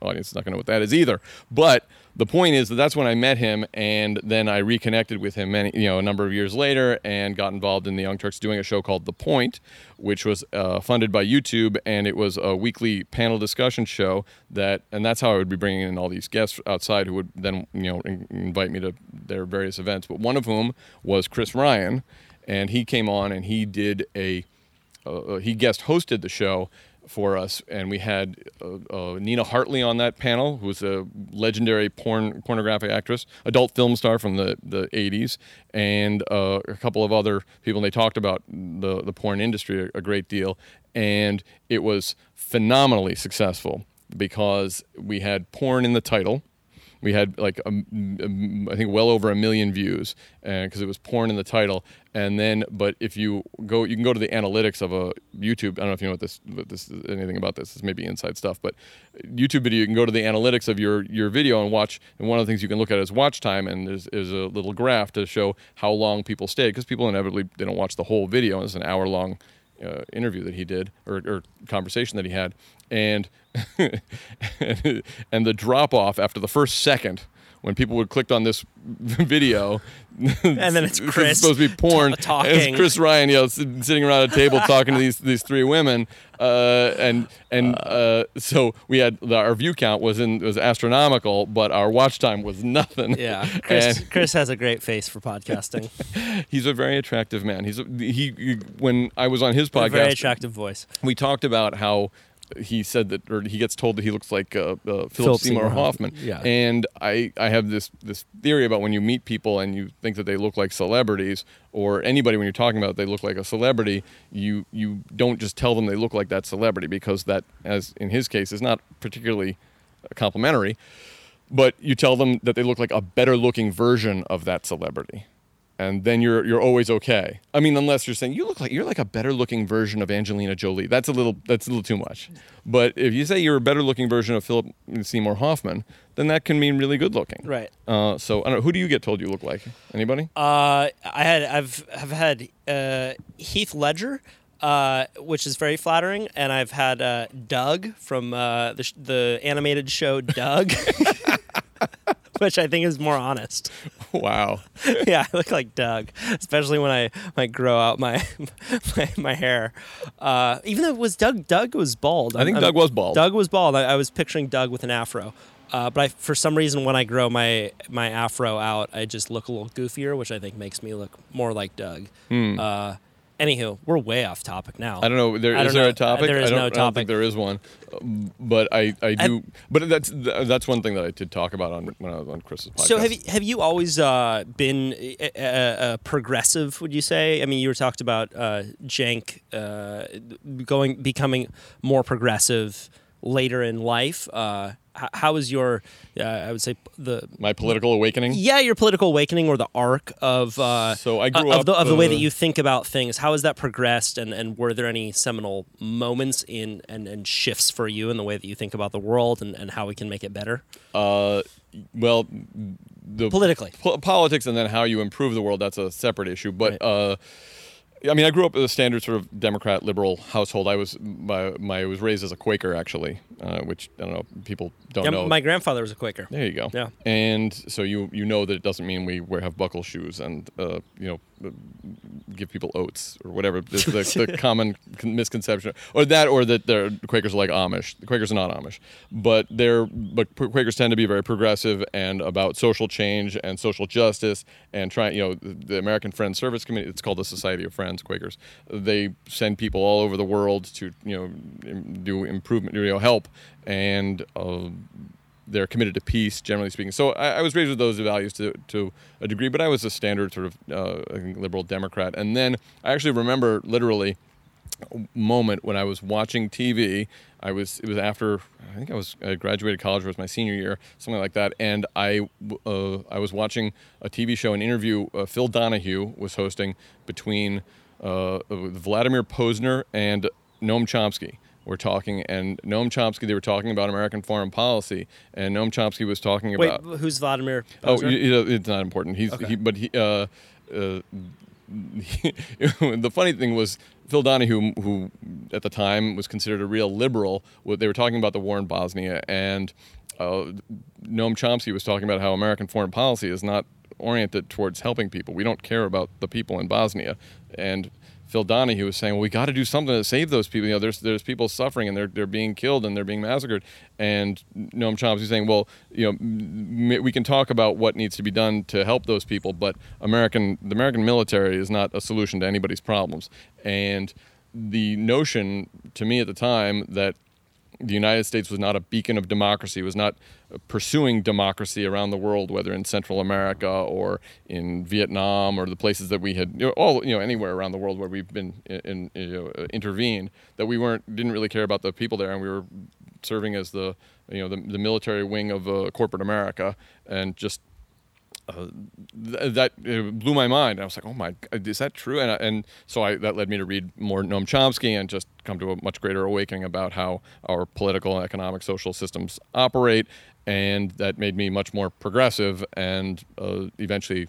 audience is not going to know what that is either. But the point is that that's when I met him, and then I reconnected with him many, you know, a number of years later, and got involved in the Young Turks doing a show called The Point, which was uh, funded by YouTube, and it was a weekly panel discussion show that, and that's how I would be bringing in all these guests outside who would then, you know, in- invite me to their various events. But one of whom was Chris Ryan, and he came on and he did a uh, he guest hosted the show for us, and we had uh, uh, Nina Hartley on that panel, who was a legendary porn pornographic actress, adult film star from the, the 80s, and uh, a couple of other people. And they talked about the, the porn industry a, a great deal, and it was phenomenally successful because we had porn in the title. We had like a, a- I think well over a million views because it was porn in the title. And then, but if you go, you can go to the analytics of a YouTube. I don't know if you know what this, what this anything about this. This may be inside stuff, but YouTube video, you can go to the analytics of your your video and watch. And one of the things you can look at is watch time, and there's is a little graph to show how long people stayed because people inevitably they don't watch the whole video. It's an hour long uh, interview that he did or, or conversation that he had, and and the drop off after the first second when people would click on this video, And then it's Chris supposed to be porn. t- talking. It's Chris Ryan, you know, sitting around a table talking to these these three women, uh, and and uh, so we had the, our view count was in was astronomical, but our watch time was nothing. Yeah, Chris, And- Chris has a great face for podcasting. He's a very attractive man. He's a, he, he when I was on his a podcast, very attractive voice. we talked about how he said that, or he gets told that he looks like uh, uh, Philip, Philip Seymour Seymour Hoffman. Hoffman, yeah. And I, I have this this theory about when you meet people and you think that they look like celebrities, or anybody when you're talking about they look like a celebrity, you you don't just tell them they look like that celebrity because that, as in his case, is not particularly complimentary. But you tell them that they look like a better looking version of that celebrity and then you're you're always okay. I mean, unless you're saying you look like you're like a better looking version of Angelina Jolie. That's a little that's a little too much. But if you say you're a better looking version of Philip Seymour Hoffman, then that can mean really good looking. Right. Uh, so I don't know. Who do you get told you look like? Anybody? Uh, I had I've have had uh, Heath Ledger, uh, which is very flattering, and I've had uh, Doug from uh, the sh- the animated show Doug, which I think is more honest. wow. yeah, I look like Doug, especially when I I grow out my my, my hair. Uh, even though it was Doug, Doug was bald. I think Doug was bald. Doug was bald. I, I was picturing Doug with an afro. Uh, but I, for some reason, when I grow my my afro out, I just look a little goofier, which I think makes me look more like Doug. Uh, anywho, we're way off topic now. I don't know. There, I is there know. a topic? There is I don't, no I don't topic. think there is one. Um, But I, I do. but that's that's one thing that I did talk about on when I was on Chris's podcast. So have you have you always uh, been a, a, a progressive? Would you say? I mean, you were talked about uh, Cenk uh, going becoming more progressive later in life. Uh, how was your? Uh, I would say the my political awakening? yeah your political awakening or the arc of uh, So I grew of up, the, of the way uh, that you think about things. How has that progressed, and, and were there any seminal moments in and, and shifts for you in the way that you think about the world and, and how we can make it better Uh, well, the politically? po- politics and then how you improve the world that's a separate issue but Right. uh I mean, I grew up in a standard sort of Democrat liberal household. I was my, my I was raised as a Quaker actually, uh, which I don't know people don't Yeah, know. my grandfather was a Quaker. there you go. Yeah. And so you you know that it doesn't mean we wear have buckle shoes and uh, you know give people oats or whatever the, the, the common misconception or that or that they're Quakers are like Amish. The Quakers are not Amish, but they're but Quakers tend to be very progressive and about social change and social justice and trying you know the the American Friends Service Committee. It's called the Society of Friends Quakers. They send people all over the world to you know do improvement, you know help and. Uh, they're committed to peace, generally speaking. So I, I was raised with those values to, to a degree, but I was a standard sort of uh, liberal Democrat. And then I actually remember literally a moment when I was watching TV. I was it was after I think I was I graduated college. It was my senior year, something like that. And I uh, I was watching a TV show, an interview. Uh, Phil Donahue was hosting between uh, Vladimir Pozner and Noam Chomsky were talking, and Noam Chomsky, they were talking about American foreign policy, and Noam Chomsky was talking about Wait, about. who's Vladimir? Oh, you- you know, it's not important. He's Okay. he, but he. Uh, uh, the funny thing was Phil Donahue, who at the time was considered a real liberal. what- They were talking about the war in Bosnia, and uh, Noam Chomsky was talking about how American foreign policy is not oriented towards helping people. We don't care about the people in Bosnia, and Phil Donahue was saying, "Well, we got to do something to save those people. You know, there's there's people suffering and they're they're being killed and they're being massacred." And Noam Chomsky saying, "Well, you know, we can talk about what needs to be done to help those people, but American the American military is not a solution to anybody's problems." And the notion to me at the time that the United States was not a beacon of democracy, was not pursuing democracy around the world, whether in Central America or in Vietnam or the places that we had, you know, all you know, anywhere around the world where we've been in, in, you know, intervened, that we weren't didn't really care about the people there, and we were serving as the you know the, the military wing of uh, corporate America, and just uh, th- that blew my mind. I was like, "Oh my, God, is that true?" And and so I that led me to read more Noam Chomsky and just come to a much greater awakening about how our political, economic, social systems operate, and that made me much more progressive and uh, eventually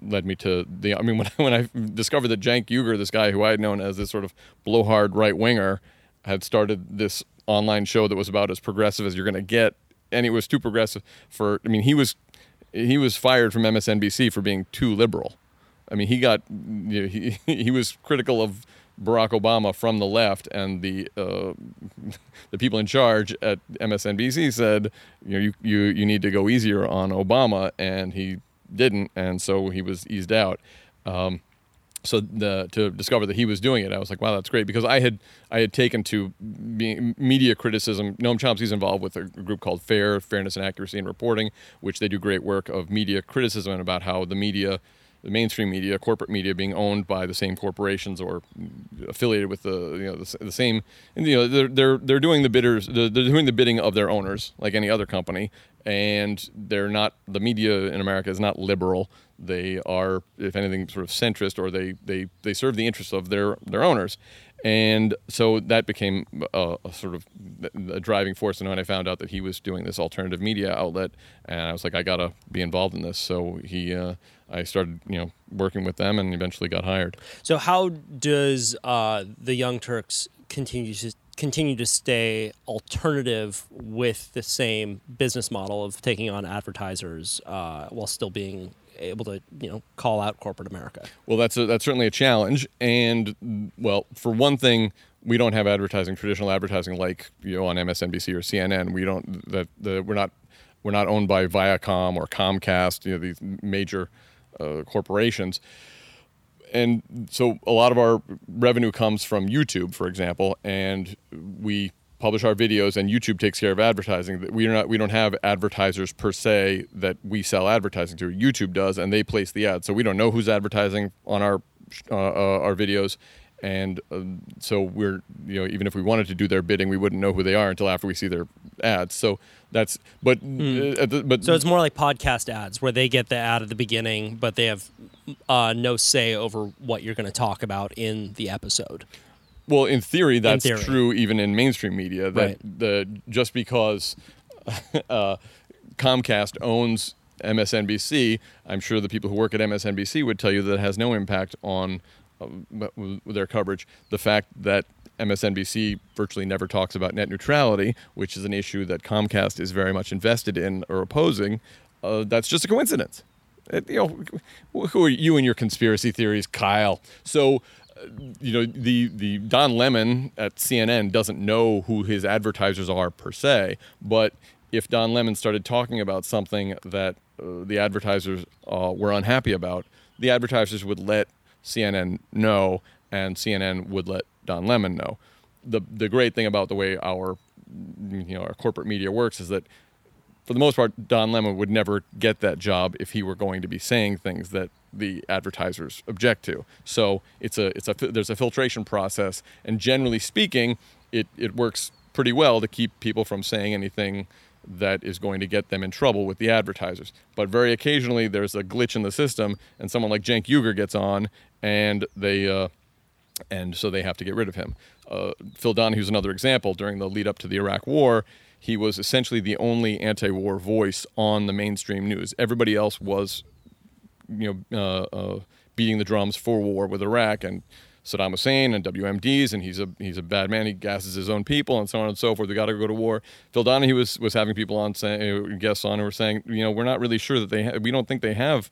led me to the. I mean, when when I discovered that Cenk Uygur, this guy who I had known as this sort of blowhard right winger, had started this online show that was about as progressive as you're going to get, and it was too progressive for. I mean, he was he was fired from MSNBC for being too liberal. I mean, he got you know, he he was critical of Barack Obama from the left, and the uh, the people in charge at MSNBC said, you know, you, you you need to go easier on Obama, and he didn't, and so he was eased out. Um, so the, to discover that he was doing it, I was like, wow, that's great because I had I had taken to media criticism. Noam Chomsky's involved with a group called FAIR, Fairness and Accuracy in Reporting, which they do great work of media criticism and about how the media the mainstream media, corporate media, being owned by the same corporations or affiliated with the you know the, the same. And, you know, they're they're they're doing the bidders, they're, they're doing the bidding of their owners, like any other company, and they're not. The media in America is not liberal. They are, if anything, sort of centrist, or they they they serve the interests of their their owners. And so that became a, a sort of a driving force. And when I found out that he was doing this alternative media outlet, and I was like, I gotta be involved in this. So he, uh, I started, you know, working with them, and eventually got hired. So how does uh, the Young Turks continue to continue to stay alternative with the same business model of taking on advertisers uh, while still being able to you know call out corporate America? Well, that's a, that's certainly a challenge, and well, for one thing, we don't have advertising, traditional advertising like you know on MSNBC or CNN. We don't that the we're not we're not owned by Viacom or Comcast, you know these major uh, corporations. And so a lot of our revenue comes from YouTube, for example, and we publish our videos and YouTube takes care of advertising. We are not we don't have advertisers per se that we sell advertising to. YouTube does, and they place the ads. So we don't know who's advertising on our uh, uh, our videos, and uh, so we're you know even if we wanted to do their bidding, we wouldn't know who they are until after we see their ads. So that's but uh, the, but So it's more like podcast ads where they get the ad at the beginning, but they have uh, no say over what you're going to talk about in the episode. Well, in theory, that's theory. true even in mainstream media. That Right. the just because uh, Comcast owns MSNBC, I'm sure the people who work at MSNBC would tell you that it has no impact on uh, their coverage. The fact that MSNBC virtually never talks about net neutrality, which is an issue that Comcast is very much invested in or opposing, uh, that's just a coincidence. It- you know, who are you and your conspiracy theories, Kyle? So, you know, the the Don Lemon at CNN doesn't know who his advertisers are per se, but if Don Lemon started talking about something that uh, the advertisers uh, were unhappy about, the advertisers would let CNN know, and CNN would let Don Lemon know. The the great thing about the way our you know our corporate media works is that for the most part, Don Lemon would never get that job if he were going to be saying things that the advertisers object to. So it's a it's a there's a filtration process, and generally speaking, it it works pretty well to keep people from saying anything that is going to get them in trouble with the advertisers. But very occasionally, there's a glitch in the system, and someone like Cenk Uygur gets on, and they. Uh, and so they have to get rid of him. Uh, Phil Donahue's another example. During the lead up to the Iraq War, he was essentially the only anti-war voice on the mainstream news. Everybody else was, you know, uh, uh, beating the drums for war with Iraq and Saddam Hussein and WMDs, and he's a he's a bad man. He gasses his own people and so on and so forth. We got to go to war. Phil Donahue was was having people on saying guests on who were saying, you know, we're not really sure that they ha- we don't think they have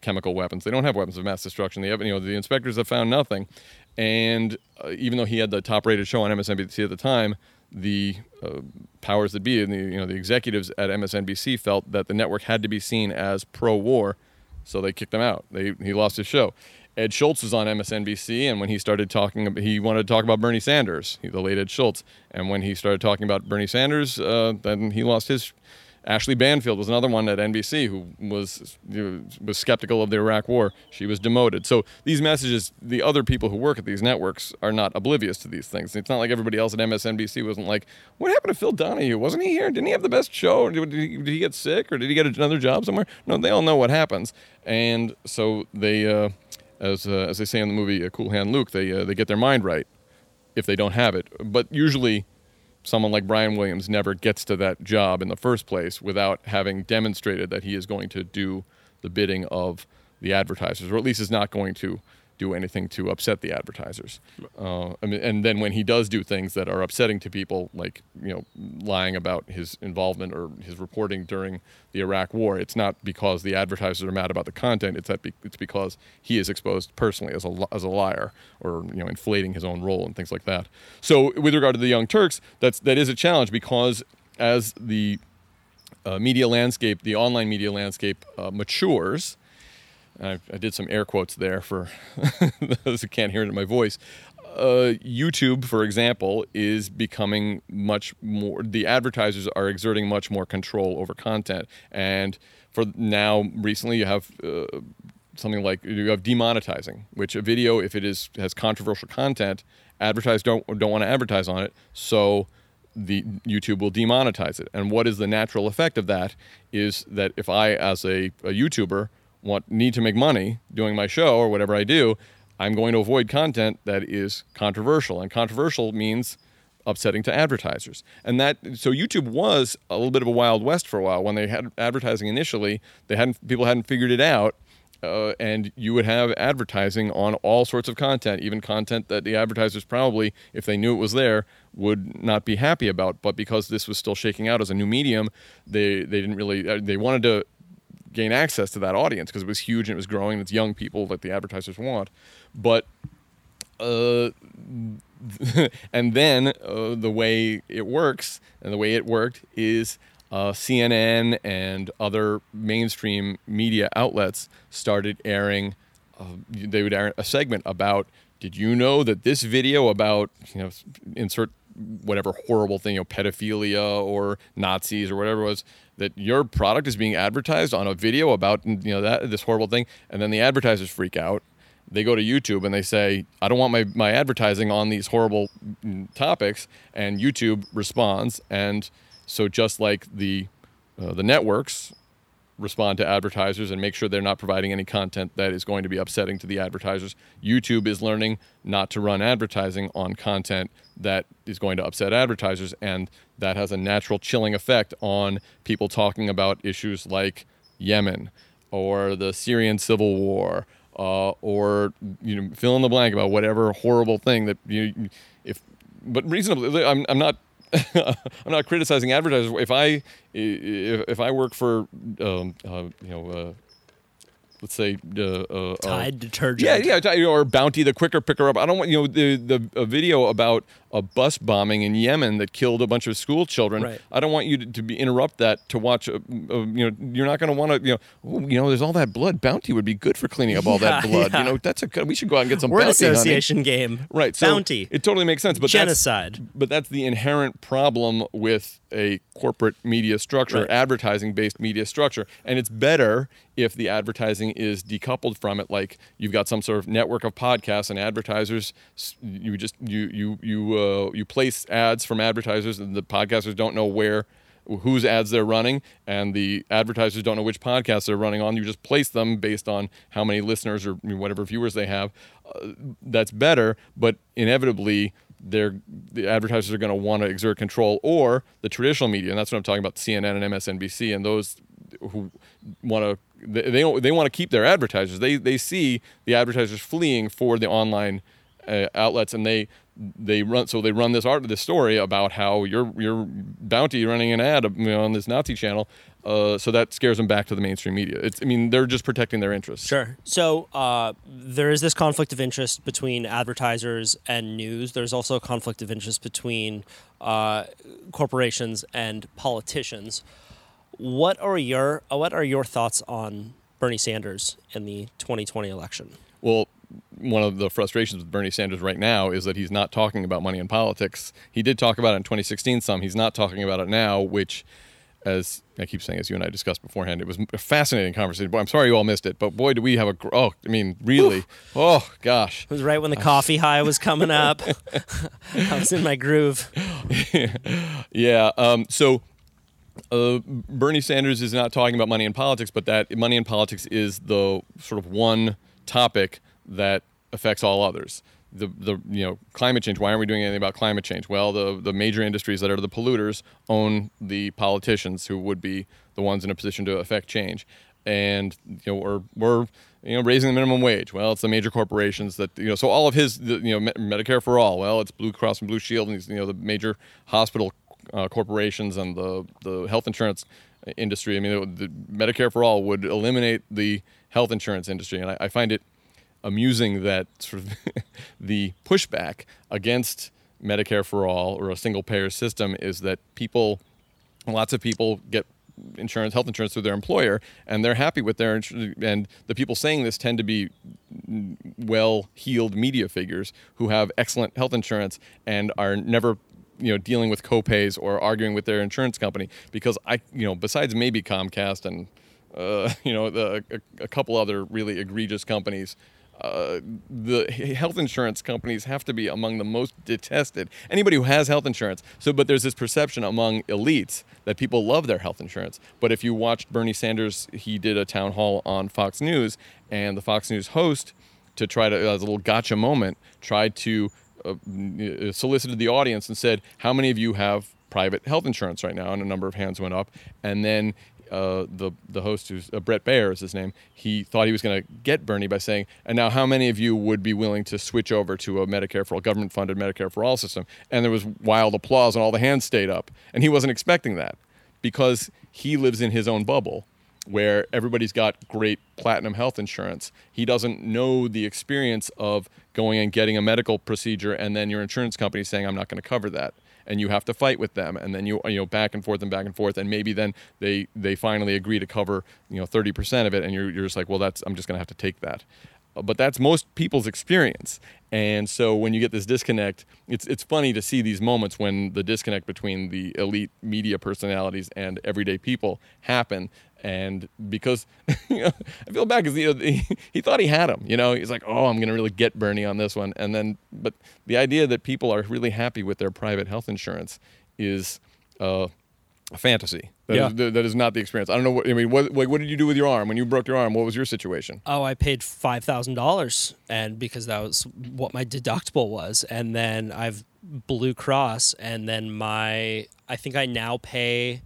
chemical weapons. They don't have weapons of mass destruction. They have, you know, the inspectors have found nothing. And uh, even though he had the top-rated show on MSNBC at the time, the uh, powers that be and the you know the executives at MSNBC felt that the network had to be seen as pro-war, so they kicked him out. They he lost his show. Ed Schultz was on MSNBC, and when he started talking, he wanted to talk about Bernie Sanders, the late Ed Schultz. And when he started talking about Bernie Sanders, uh, then he lost his. Ashley Banfield was another one at NBC who was was skeptical of the Iraq War. She was demoted. So these messages, the other people who work at these networks are not oblivious to these things. It's not like everybody else at MSNBC wasn't like, "What happened to Phil Donahue? Wasn't he here? Didn't he have the best show? Did he, did he get sick or did he get another job somewhere?" No, they all know what happens, and so they, uh, as uh, as they say in the movie uh, Cool Hand Luke, they uh, they get their mind right if they don't have it. But usually, someone like Brian Williams never gets to that job in the first place without having demonstrated that he is going to do the bidding of the advertisers, or at least is not going to do anything to upset the advertisers. Uh, I mean, and then when he does do things that are upsetting to people, like you know, lying about his involvement or his reporting during the Iraq War, it's not because the advertisers are mad about the content. It's that be- it's because he is exposed personally as a li- as a liar or you know, inflating his own role and things like that. So with regard to the Young Turks, that's that is a challenge because as the uh, media landscape, the online media landscape uh, matures. I, I did some air quotes there for those who can't hear it in my voice. Uh, YouTube, for example, is becoming much more. The advertisers are exerting much more control over content, and for now, recently, you have uh, something like you have demonetizing, which a video, if it is has controversial content, advertisers don't don't want to advertise on it, so the YouTube will demonetize it. And what is the natural effect of that? Is that if I, as a, a YouTuber, want need to make money doing my show or whatever I do, I'm going to avoid content that is controversial. And controversial means upsetting to advertisers. And that so YouTube was a little bit of a wild west for a while when they had advertising initially. They hadn't people hadn't figured it out. Uh, and you would have advertising on all sorts of content, even content that the advertisers probably, if they knew it was there, would not be happy about. But because this was still shaking out as a new medium, they they didn't really uh, they wanted to gain access to that audience because it was huge and it was growing. It's young people that the advertisers want, but uh, and then uh, the way it works and the way it worked is uh, CNN and other mainstream media outlets started airing. Uh, they would air a segment about. Did you know that this video about you know insert whatever horrible thing you know pedophilia or Nazis or whatever it was that your product is being advertised on a video about you know that this horrible thing and then the advertisers freak out they go to YouTube and they say, I don't want my, my advertising on these horrible topics. And YouTube responds. And so, just like the, uh, the networks respond to advertisers and make sure they're not providing any content that is going to be upsetting to the advertisers, YouTube is learning not to run advertising on content that is going to upset advertisers. And that has a natural chilling effect on people talking about issues like Yemen or the Syrian civil war uh, or you know fill in the blank about whatever horrible thing that you if but reasonably I'm, I'm not I'm not criticizing advertisers if I if, if I work for um, uh, you know uh, let's say uh, uh, Tide detergent. yeah yeah or Bounty the quicker picker up I don't want you know the the a video about a bus bombing in Yemen that killed a bunch of school children. Right. I don't want you to, to be interrupt that to watch. A, a, you know, you're not going to want to. You know, "Ooh, you know, there's all that blood. Bounty would be good for cleaning up all that blood. yeah. You know, that's a. We should go out and get some an bounty. honey. association game. Right. So Bounty. It totally makes sense. But Genocide. That's, but that's the inherent problem with a corporate media structure, Right. advertising-based media structure, and it's better if the advertising is decoupled from it. Like you've got some sort of network of podcasts and advertisers. You just you you you uh, you place ads from advertisers, and the podcasters don't know where whose ads they're running and the advertisers don't know which podcasts they're running on. You just place them based on how many listeners or whatever viewers they have. Uh, that's better but inevitably they're the advertisers are going to want to exert control or the traditional media and that's what i'm talking about cnn and msnbc and those who want to they they, they want to keep their advertisers. They they see the advertisers fleeing for the online uh, outlets and they they run so they run this art this story about how your your bounty running an ad you know, on this Nazi channel uh, so that scares them back to the mainstream media it's I mean they're just protecting their interests Sure. So uh, there is this conflict of interest between advertisers and news. There's also a conflict of interest between uh, corporations and politicians. What are your what are your thoughts on Bernie Sanders in the 2020 election? Well, one of the frustrations with Bernie Sanders right now is that he's not talking about money in politics. He did talk about it in 2016 some. He's not talking about it now, which, as I keep saying, as you and I discussed beforehand, it was a fascinating conversation. Boy, I'm sorry you all missed it, but boy, do we have a oh, I mean, really, oh gosh, It was right when the coffee high was coming up. I was in my groove. yeah. Um, so uh, Bernie Sanders is not talking about money in politics, but that money in politics is the sort of one topic that affects all others. The, the you know climate change. Why aren't we doing anything about climate change? Well, the the major industries that are the polluters own the politicians who would be the ones in a position to affect change, and you know we're we're you know raising the minimum wage. Well, it's the major corporations that you know. So all of his you know Me- Medicare for all. Well, it's Blue Cross and Blue Shield, and these, you know the major hospital uh, corporations and the the health insurance industry. I mean, the, the Medicare for all would eliminate the health insurance industry, and I, I find it amusing that sort of the pushback against Medicare for all or a single payer system is that people, lots of people get insurance, health insurance through their employer, and they're happy with their insurance. And the people saying this tend to be well-heeled media figures who have excellent health insurance and are never you know dealing with copays or arguing with their insurance company because I you know besides maybe Comcast and uh, you know, the, a, a couple other really egregious companies. Uh, the health insurance companies have to be among the most detested. Anybody who has health insurance. So, but there's this perception among elites that people love their health insurance. But if you watched Bernie Sanders, he did a town hall on Fox News, and the Fox News host, to try to as a little gotcha moment, tried to uh, uh, solicited the audience and said, "How many of you have private health insurance right now?" And a number of hands went up. And then uh, the the host, who's uh, Bret Baier is his name, he thought he was going to get Bernie by saying, "And now, how many of you would be willing to switch over to a Medicare for all, government-funded Medicare for all system?" And there was wild applause, and all the hands stayed up. And he wasn't expecting that because he lives in his own bubble where everybody's got great platinum health insurance. He doesn't know the experience of going and getting a medical procedure and then your insurance company saying I'm not going to cover that and you have to fight with them. And then you you know back and forth and back and forth. And maybe then they they finally agree to cover, you know, 30% of it. And you're you're just like, "Well, that's I'm just going to have to take that." But that's most people's experience. And so when you get this disconnect, it's it's funny to see these moments when the disconnect between the elite media personalities and everyday people happen. And because you know, I feel bad because you know, he, he thought he had him. You know, he's like, oh, I'm gonna really get Bernie on this one. And then, but the idea that people are really happy with their private health insurance is uh, fantasy. That Yeah. is- that is not the experience. I don't know. What, I mean, what, what what did you do with your arm when you broke your arm? What was your situation? Oh, I paid five thousand dollars, and because that was what my deductible was, and then I've Blue Cross, and then my I think I now pay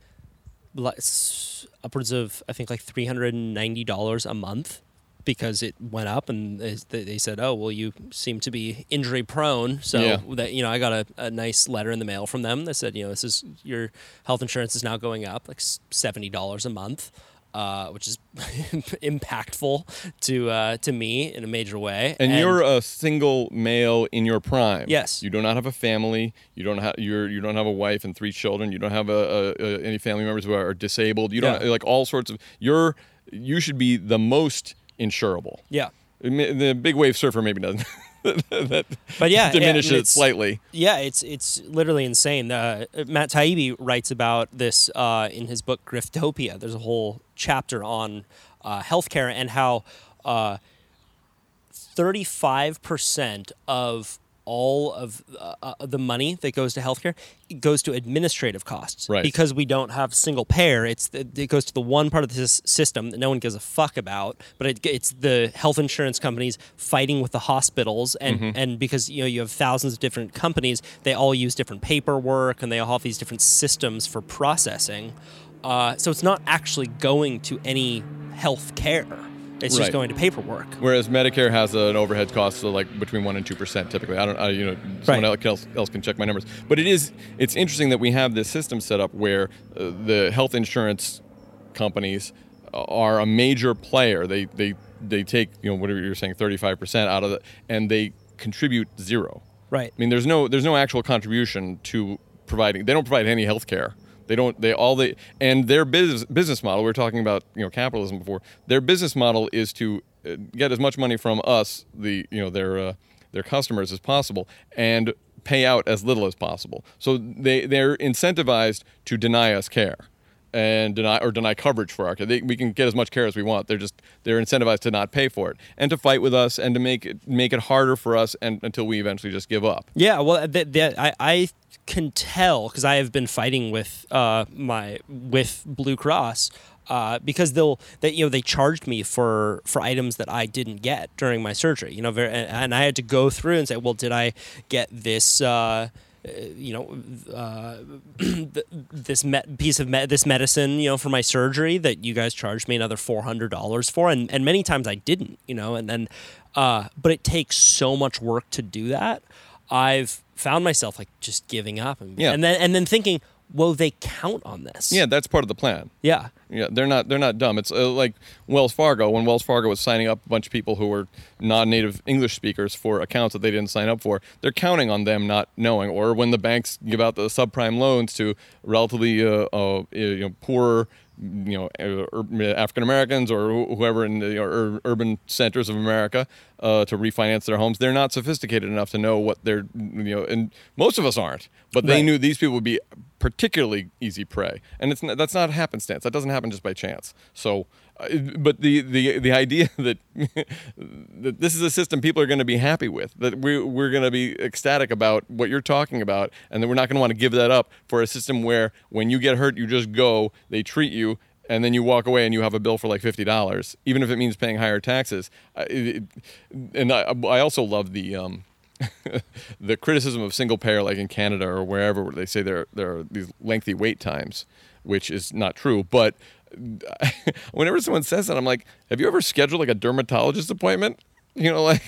upwards of I think like three hundred and ninety dollars a month because it went up, and they, they said, oh well, you seem to be injury prone, so Yeah. that you know I got a, a nice letter in the mail from them that said you know this is your health insurance is now going up like seventy dollars a month. Uh, which is impactful to uh, to me in a major way. And, you're a single male in your prime. Yes. You do not have a family. You don't have you're you don't have a wife and three children. You don't have a, a, a any family members who are disabled. You don't Yeah. like all sorts of. You're you should be the most insurable. yeah, The big wave surfer maybe doesn't. that But yeah, yeah, diminishes it it's- slightly. yeah, it's it's literally insane. Uh, Matt Taibbi writes about this uh, in his book Griftopia. There's a whole chapter on uh, healthcare and how thirty-five percent of all of uh, uh, the money that goes to healthcare it goes to administrative costs. Right. Because we don't have single payer, it's the, it goes to the one part of this system that no one gives a fuck about. But it, it's the health insurance companies fighting with the hospitals, and Mm-hmm. and because you know you have thousands of different companies, they all use different paperwork, and they all have these different systems for processing. Uh, so it's not actually going to any health care. It's Right. just going to paperwork. Whereas Medicare has an overhead cost of like between one and two percent typically. I don't, I, you know, someone Right. else, else can check my numbers. But it is, it's interesting that we have this system set up where uh, the health insurance companies are a major player. They they they take you know whatever you're saying, thirty five percent out of it, and they contribute zero. Right. I mean, there's no there's no actual contribution to providing. They don't provide any health care. They don't. They all they and their business business model. We are talking about you know capitalism before. Their business model is to uh, get as much money from us, the you know their uh, their customers as possible, and pay out as little as possible. So they they're incentivized to deny us care and deny or deny coverage for our care. They, we can get as much care as we want. They're just they're incentivized to not pay for it and to fight with us and to make it make it harder for us and until we eventually just give up. Yeah, well, that, that I, I can tell because I have been fighting with uh, my with Blue Cross uh, because they'll they you know they charged me for for items that I didn't get during my surgery. You know, very, and, and I had to go through and say, well, did I get this? Uh, uh, you know, uh, this me- piece of me- this medicine, you know, for my surgery that you guys charged me another four hundred dollars for, and and many times I didn't, you know, and then, uh, but it takes so much work to do that. I've found myself like just giving up, and, Yeah. and then and then thinking, well, they count on this, Yeah, that's part of the plan. yeah, Yeah, they're not they're not dumb. It's uh, like Wells Fargo when Wells Fargo was signing up a bunch of people who were non-native English speakers for accounts that they didn't sign up for. They're counting on them not knowing. Or when the banks give out the subprime loans to relatively uh, uh, you know poorer you know African Americans or whoever in the urban centers of America uh, to refinance their homes, they're not sophisticated enough to know what they're you know, and most of us aren't. But they Right. knew these people would be particularly easy prey, and it's that's not happenstance. That doesn't happen just by chance. So Uh, but the, the the idea that that this is a system people are going to be happy with, that we we're going to be ecstatic about what you're talking about, and that we're not going to want to give that up for a system where when you get hurt, you just go, they treat you, and then you walk away and you have a bill for like fifty dollars, even if it means paying higher taxes. Uh, it, and I, I also love the. Um, the criticism of single payer, like in Canada or wherever, where they say there there are these lengthy wait times, which is not true. But whenever someone says that, I'm like, have you ever scheduled like a dermatologist appointment? You know, like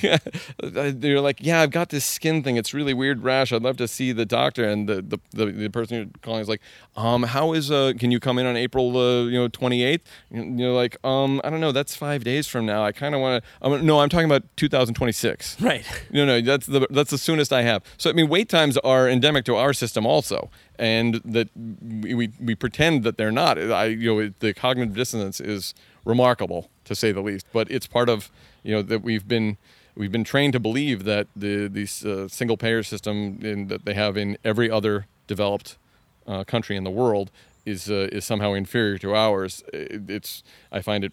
you're like, yeah, I've got this skin thing. It's really weird rash. I'd love to see the doctor. And the the, the, the person you're calling is like, um, how is uh, can you come in on April uh, you know 28th? And You're like, um, I don't know. That's five days from now. I kind of want to. No, I'm talking about 2026. Right. No, no, that's the that's the soonest I have. So I mean, wait times are endemic to our system also, and that we we, we pretend that they're not. I you know the cognitive dissonance is remarkable to say the least. But it's part of you know that we've been we've been trained to believe that the these uh, single payer system in, that they have in every other developed uh, country in the world is uh, is somehow inferior to ours. It, it's I find it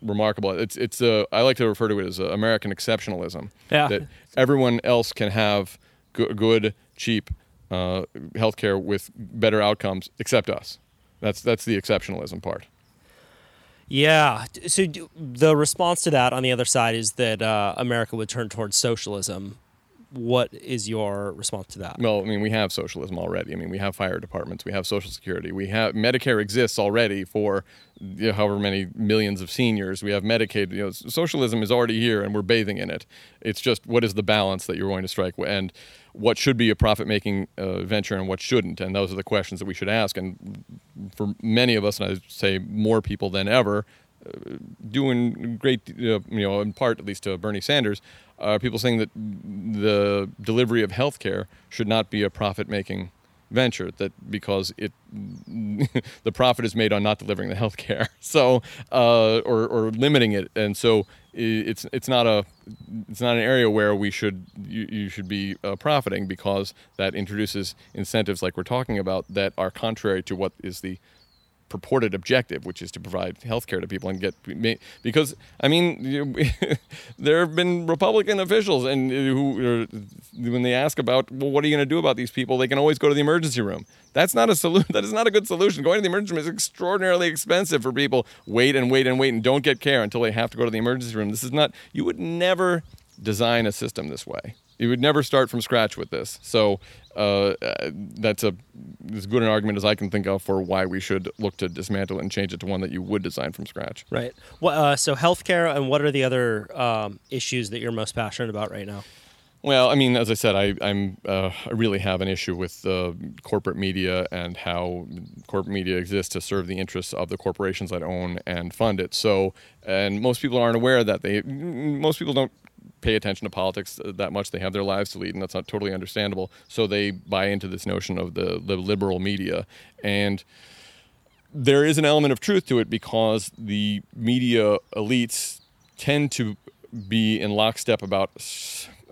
remarkable. It's it's uh, I like to refer to it as uh, American exceptionalism. Yeah. That everyone else can have go- good, cheap uh, healthcare with better outcomes except us. That's that's the exceptionalism part. Yeah. So the response to that on the other side is that uh, America would turn towards socialism. What is your response to that? Well, I mean, we have socialism already. I mean, we have fire departments, we have Social Security, we have Medicare exists already for you know, however many millions of seniors. We have Medicaid. You know, socialism is already here, and we're bathing in it. It's just what is the balance that you're going to strike, and what should be a profit-making uh, venture and what shouldn't, and those are the questions that we should ask. And for many of us, and I say more people than ever, uh, doing great, uh, you know, in part at least to Bernie Sanders, are people saying that the delivery of healthcare should not be a profit-making venture. That because it, the profit is made on not delivering the healthcare, so uh, or or limiting it, and so it's it's not a it's not an area where we should you, you should be uh, profiting because that introduces incentives like we're talking about that are contrary to what is the purported objective, which is to provide health care to people and get because I mean there have been Republican officials and uh, who when they ask about well what are you going to do about these people they can always go to the emergency room. That's not a solution. That is not a good solution. Going to the emergency room is extraordinarily expensive for people. Wait and wait and wait and don't get care until they have to go to the emergency room. This is not. You would never design a system this way. You would never start from scratch with this. So uh, that's a as good an argument as I can think of for why we should look to dismantle it and change it to one that you would design from scratch. Right. Well, uh, so healthcare, and what are the other um, issues that you're most passionate about right now? Well, I mean, as I said, I, I'm uh, I really have an issue with uh, corporate media and how corporate media exists to serve the interests of the corporations that own and fund it. So, and most people aren't aware that they most people don't pay attention to politics uh, that much. They have their lives to lead, and that's not totally understandable. So they buy into this notion of the, the liberal media. And there is an element of truth to it because the media elites tend to be in lockstep about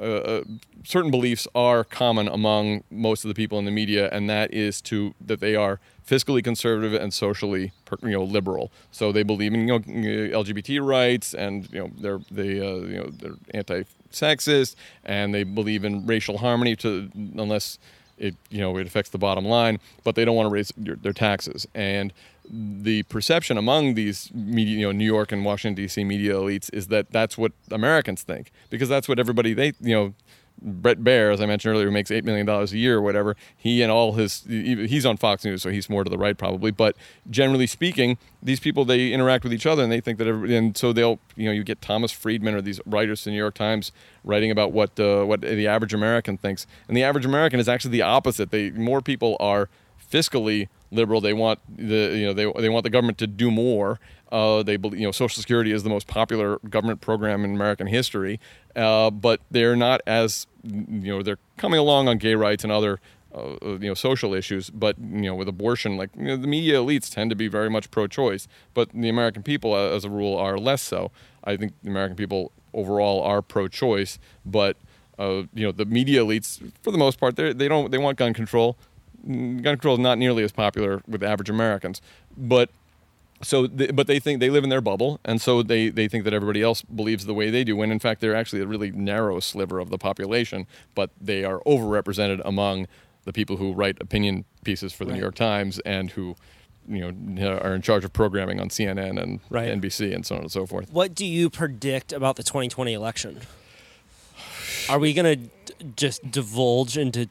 uh, uh, certain beliefs are common among most of the people in the media, and that is to that they are fiscally conservative and socially you know liberal. So they believe in you know LGBT rights, and you know they're they uh, you know they're anti-sexist, and they believe in racial harmony to unless it you know it affects the bottom line, but they don't want to raise their taxes and the perception among these media, you know, New York and Washington D.C. media elites is that that's what Americans think because that's what everybody they you know. Bret Baier, as I mentioned earlier, makes eight million dollars a year or whatever. He and all his he's on Fox News, so he's more to the right probably. But generally speaking, these people they interact with each other and they think that every, and so they'll you know you get Thomas Friedman or these writers in the New York Times writing about what uh, what the average American thinks, and the average American is actually the opposite. They more people are fiscally liberal. They want the you know they they want the government to do more. Uh, they believe you know Social Security is the most popular government program in American history, uh, but they're not as you know they're coming along on gay rights and other. Uh, you know social issues, but you know with abortion, like you know, the media elites tend to be very much pro-choice, but the American people, uh, as a rule, are less so. I think the American people overall are pro-choice, but uh, you know the media elites, for the most part, they they don't they want gun control gun control is not nearly as popular with average Americans. But so, th- but they think they live in their bubble, and so they, they think that everybody else believes the way they do. When in fact, they're actually a really narrow sliver of the population, but they are overrepresented among the people who write opinion pieces for the New York Times and who, you know, are in charge of programming on CNN and Right. NBC and so on and so forth. What do you predict about the 2020 election? Are we gonna d- just divulge into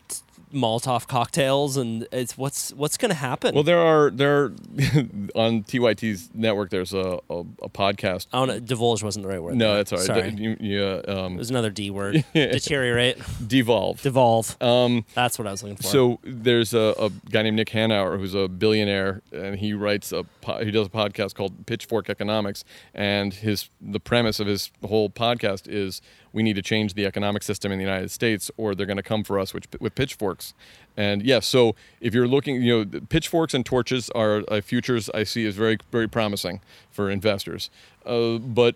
Molotov cocktails and it's what's what's gonna happen? Well, there are there are, on TYT's network. There's a, a, a podcast. I don't know, divulge wasn't the right word. No, there. that's all right. Sorry. You, you, uh, um, It was another D word. Deteriorate, devolve. devolve. Um, That's what I was looking for. So there's a, a guy named Nick Hanauer who's a billionaire, and he writes a po- he does a podcast called Pitchfork Economics, and his the premise of his whole podcast is we need to change the economic system in the United States, or they're going to come for us with, with pitchforks. And yes, so if you're looking, you know, pitchforks and torches are uh, futures I see as very very promising for investors. Uh, but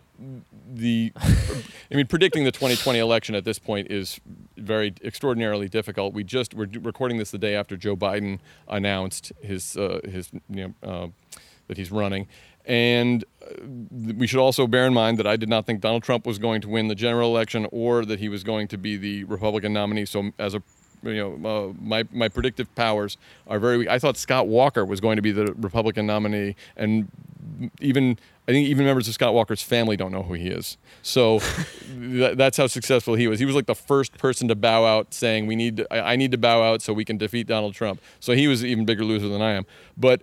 the, I mean, predicting the 2020 election at this point is very extraordinarily difficult. We just we're recording this the day after Joe Biden announced his uh, his you know uh, that he's running, and uh, we should also bear in mind that I did not think Donald Trump was going to win the general election or that he was going to be the Republican nominee. So as a you know, uh, my my predictive powers are very weak. I thought Scott Walker was going to be the Republican nominee, and even I think even members of Scott Walker's family don't know who he is. So that, that's how successful he was. He was like the first person to bow out, saying, "We need, to, I, I need to bow out so we can defeat Donald Trump." So he was an even bigger loser than I am. But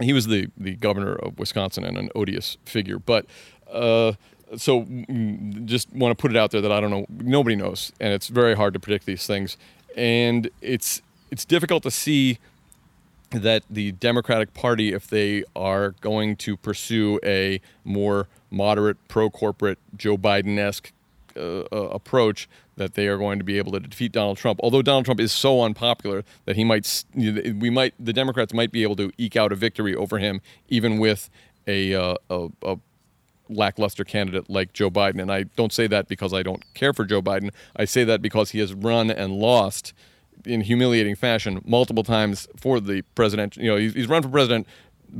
he was the the governor of Wisconsin and an odious figure. But uh, so mm, just want to put it out there that I don't know. Nobody knows, and it's very hard to predict these things. And it's it's difficult to see that the Democratic Party, if they are going to pursue a more moderate, pro-corporate, Joe Biden-esque uh, uh, approach, that they are going to be able to defeat Donald Trump. Although Donald Trump is so unpopular that he might, we might, the Democrats might be able to eke out a victory over him, even with a, uh, a, a lackluster candidate like Joe Biden. And I don't say that because I don't care for Joe Biden. I say that because he has run and lost in humiliating fashion multiple times for the president. You know, he's, run for president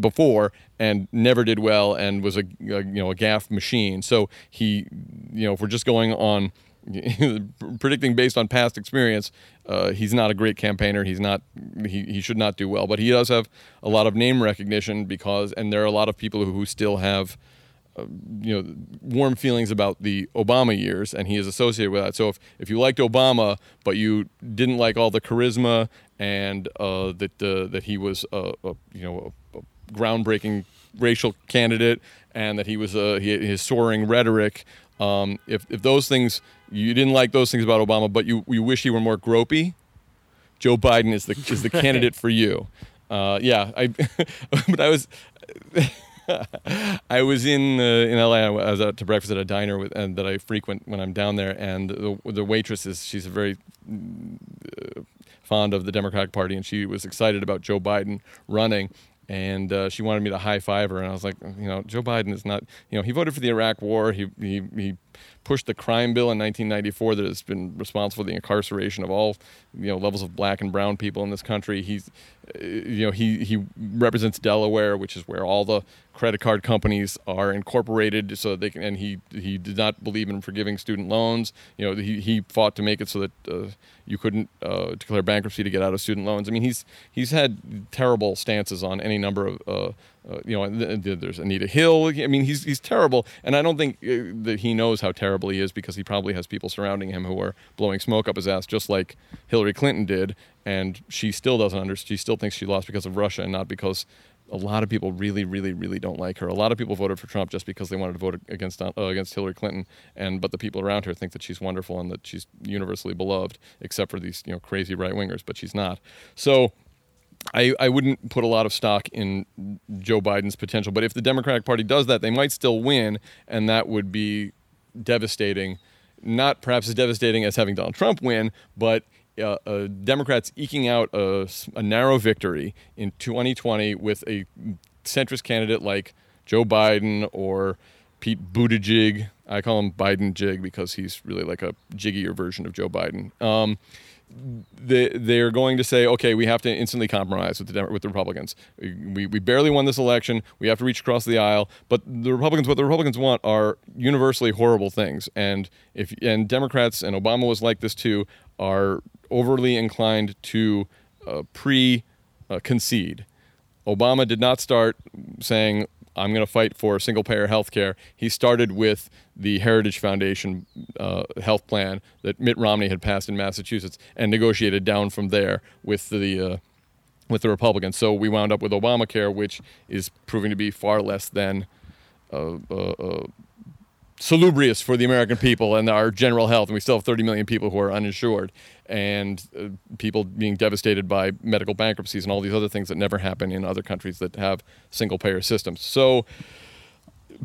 before and never did well and was a, a you know a gaffe machine. So he, you know, if we're just going on predicting based on past experience, uh, he's not a great campaigner. He's not. He, he should not do well. But he does have a lot of name recognition because, and there are a lot of people who, still have you know warm feelings about the Obama years, and he is associated with that. So if, if you liked Obama, but you didn't like all the charisma and uh, that uh, that he was a, a you know a, a groundbreaking racial candidate, and that he was uh, he, his soaring rhetoric. Um, if if those things you didn't like those things about Obama, but you you wish he were more gropey, Joe Biden is the is the candidate for you. Uh, yeah, I but I was. I was in uh, in LA. I was out to breakfast at a diner with, and that I frequent when I'm down there. And the the waitress is she's very uh, fond of the Democratic Party, and she was excited about Joe Biden running. And uh, she wanted me to high five her, and I was like, you know, Joe Biden is not, you know, he voted for the Iraq War. He he he pushed the crime bill in 1994 that has been responsible for the incarceration of all, you know, levels of black and brown people in this country. He's, uh, you know, he he represents Delaware, which is where all the credit card companies are incorporated, so they can. And he he did not believe in forgiving student loans. You know, he he fought to make it so that uh, you couldn't uh, declare bankruptcy to get out of student loans. I mean, he's he's had terrible stances on any number of. Uh, uh, you know, there's Anita Hill. I mean, he's he's terrible, and I don't think uh, that he knows how terrible he is because he probably has people surrounding him who are blowing smoke up his ass, just like Hillary Clinton did, and she still doesn't understand. She still thinks she lost because of Russia and not because a lot of people really, really, really don't like her. A lot of people voted for Trump just because they wanted to vote against uh, against Hillary Clinton, and but the people around her think that she's wonderful and that she's universally beloved, except for these you know crazy right wingers. But she's not. So. I, I wouldn't put a lot of stock in Joe Biden's potential, but if the Democratic Party does that, they might still win, and that would be devastating. Not perhaps as devastating as having Donald Trump win, but uh, uh, Democrats eking out a narrow victory in 2020 with a centrist candidate like Joe Biden or Pete Buttigieg. I call him Biden Jig because he's really like a jiggier version of Joe Biden. Um, they they're going to say, okay, we have to instantly compromise with the with the Republicans. We, we barely won this election. We have to reach across the aisle. But the Republicans, what the Republicans want are universally horrible things. And if and Democrats and Obama was like this too are overly inclined to uh, pre uh, concede. Obama did not start saying, I'm going to fight for single payer health care. He started with the Heritage Foundation uh, health plan that Mitt Romney had passed in Massachusetts and negotiated down from there with the. Uh, with the Republicans, so we wound up with Obamacare, which is proving to be far less than uh, uh, uh, salubrious for the American people and our general health. And we still have 30 million people who are uninsured and uh, people being devastated by medical bankruptcies and all these other things that never happen in other countries that have single payer systems. So,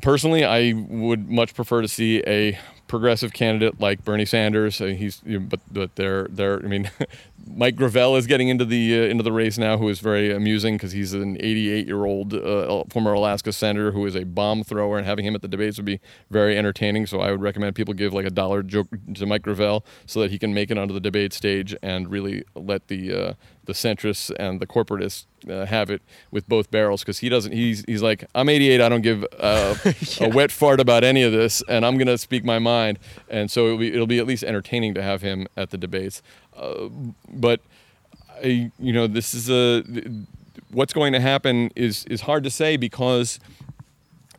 personally, I would much prefer to see a progressive candidate like Bernie Sanders. Uh, he's, but but they're they're. I mean, Mike Gravel is getting into the uh, into the race now, who is very amusing because he's an 88 year old uh, former Alaska senator who is a bomb thrower, and having him at the debates would be very entertaining. So I would recommend people give like a dollar joke to Mike Gravel so that he can make it onto the debate stage and really let the uh, the centrists and the corporatists uh, have it with both barrels because he doesn't. He's he's like I'm 88. I don't give uh, a wet fart about any of this, and I'm gonna speak my mind. And so it'll be it'll be at least entertaining to have him at the debates. Uh, but I, you know, this is a what's going to happen is is hard to say because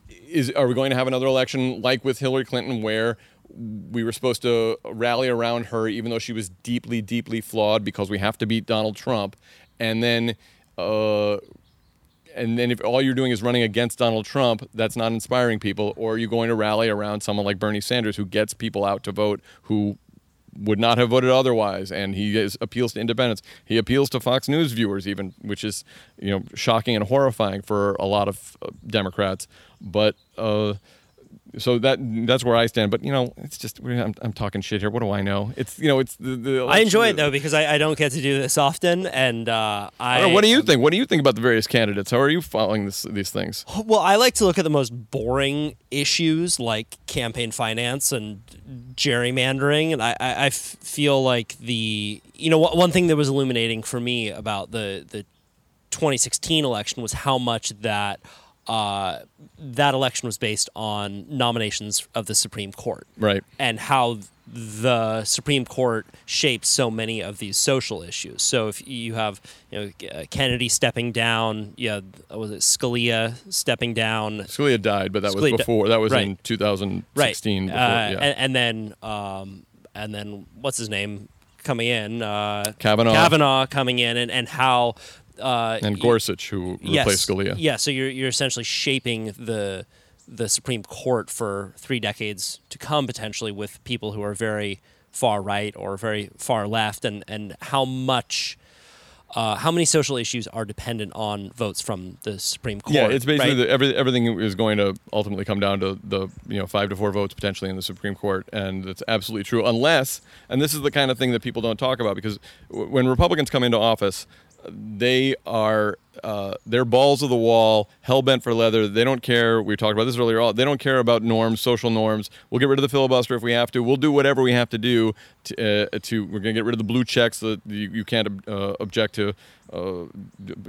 is are we going to have another election like with Hillary Clinton where we were supposed to rally around her even though she was deeply deeply flawed because we have to beat Donald Trump and then uh, and then if all you're doing is running against Donald Trump, that's not inspiring people. Or are you going to rally around someone like Bernie Sanders who gets people out to vote who would not have voted otherwise, and he is, appeals to independents. He appeals to Fox News viewers, even, which is you know shocking and horrifying for a lot of uh, Democrats. But uh, so that that's where I stand. But you know, it's just I'm, I'm talking shit here. What do I know? It's you know, it's the. the I enjoy it though because I, I don't get to do this often, and uh, I. I know, what do you think? What do you think about the various candidates? How are you following this, these things? Well, I like to look at the most boring issues like campaign finance and gerrymandering, and I I feel like the you know one thing that was illuminating for me about the the 2016 election was how much that uh, that election was based on nominations of the Supreme Court, Right. and how the Supreme Court shapes so many of these social issues. So if you have you know uh, Kennedy stepping down, yeah, was it Scalia stepping down? Scalia died, but that was Scalia di- before. That was in 2016. right. Before, uh, yeah. and, and then um, and then what's his name coming in? Uh, Kavanaugh. Kavanaugh coming in, and and how. Uh, and Gorsuch, who yes, replaced Scalia. Yeah, so you're you're essentially shaping the the Supreme Court for three decades to come, potentially with people who are very far right or very far left, and and how much. Uh, how many social issues are dependent on votes from the Supreme Court? Yeah, it's basically right? the, every, everything is going to ultimately come down to the you know five to four votes potentially in the Supreme Court, and that's absolutely true. Unless, and this is the kind of thing that people don't talk about because w- when Republicans come into office, they are uh, they're balls of the wall, hell bent for leather. They don't care. We talked about this earlier. They don't care about norms, social norms. We'll get rid of the filibuster if we have to. We'll do whatever we have to do to. Uh, to we're going to get rid of the blue checks that you, you can't uh, object to uh,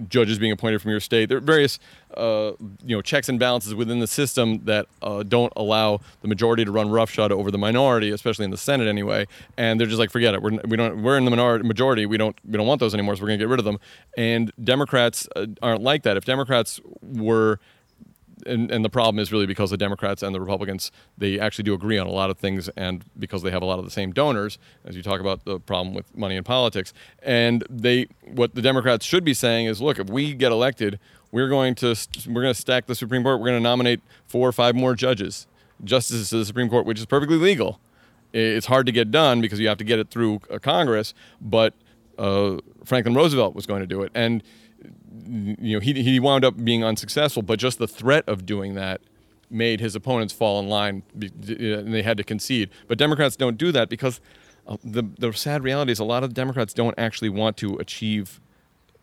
judges being appointed from your state. There are various uh, you know checks and balances within the system that uh, don't allow the majority to run roughshod over the minority, especially in the Senate anyway. And they're just like, forget it. We're we don't we're in the minority majority. We don't we don't want those anymore. So we're going to get rid of them. And Democrats uh, aren't like that. If Democrats were and, and the problem is really because the Democrats and the Republicans they actually do agree on a lot of things, and because they have a lot of the same donors, as you talk about the problem with money in politics, and they what the Democrats should be saying is, look, if we get elected, we're going to we're going to stack the Supreme Court, we're going to nominate four or five more judges, justices to the Supreme Court, which is perfectly legal. It's hard to get done because you have to get it through uh, Congress, but uh, Franklin Roosevelt was going to do it, and you know he he wound up being unsuccessful. But just the threat of doing that made his opponents fall in line, and they had to concede. But Democrats don't do that because uh, the the sad reality is a lot of Democrats don't actually want to achieve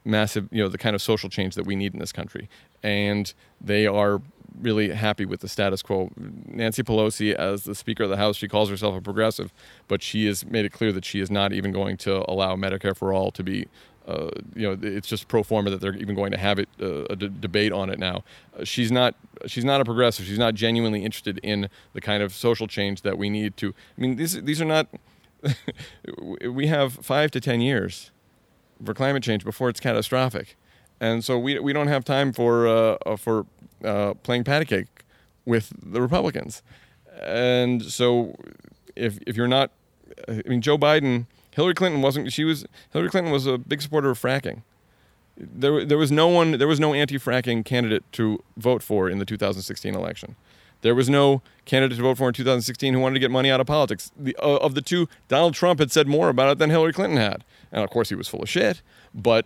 massive, you know, the kind of social change that we need in this country, and they are really happy with the status quo. Nancy Pelosi, as the Speaker of the House, she calls herself a progressive, but she has made it clear that she is not even going to allow Medicare for all to be. Uh, you know, it's just pro forma that they're even going to have it uh, a d- debate on it now. Uh, she's not she's not a progressive. She's not genuinely interested in the kind of social change that we need to. I mean, these these are not. we have five to ten years for climate change before it's catastrophic, and so we we don't have time for uh, uh, for uh, playing patty cake with the Republicans, and so if if you're not, I mean, Joe Biden, Hillary Clinton wasn't. She was Hillary Clinton was a big supporter of fracking. There there was no one. There was no anti-fracking candidate to vote for in the 2016 election. There was no candidate to vote for in 2016 who wanted to get money out of politics. The, uh, of the two, Donald Trump had said more about it than Hillary Clinton had. And of course, he was full of shit, but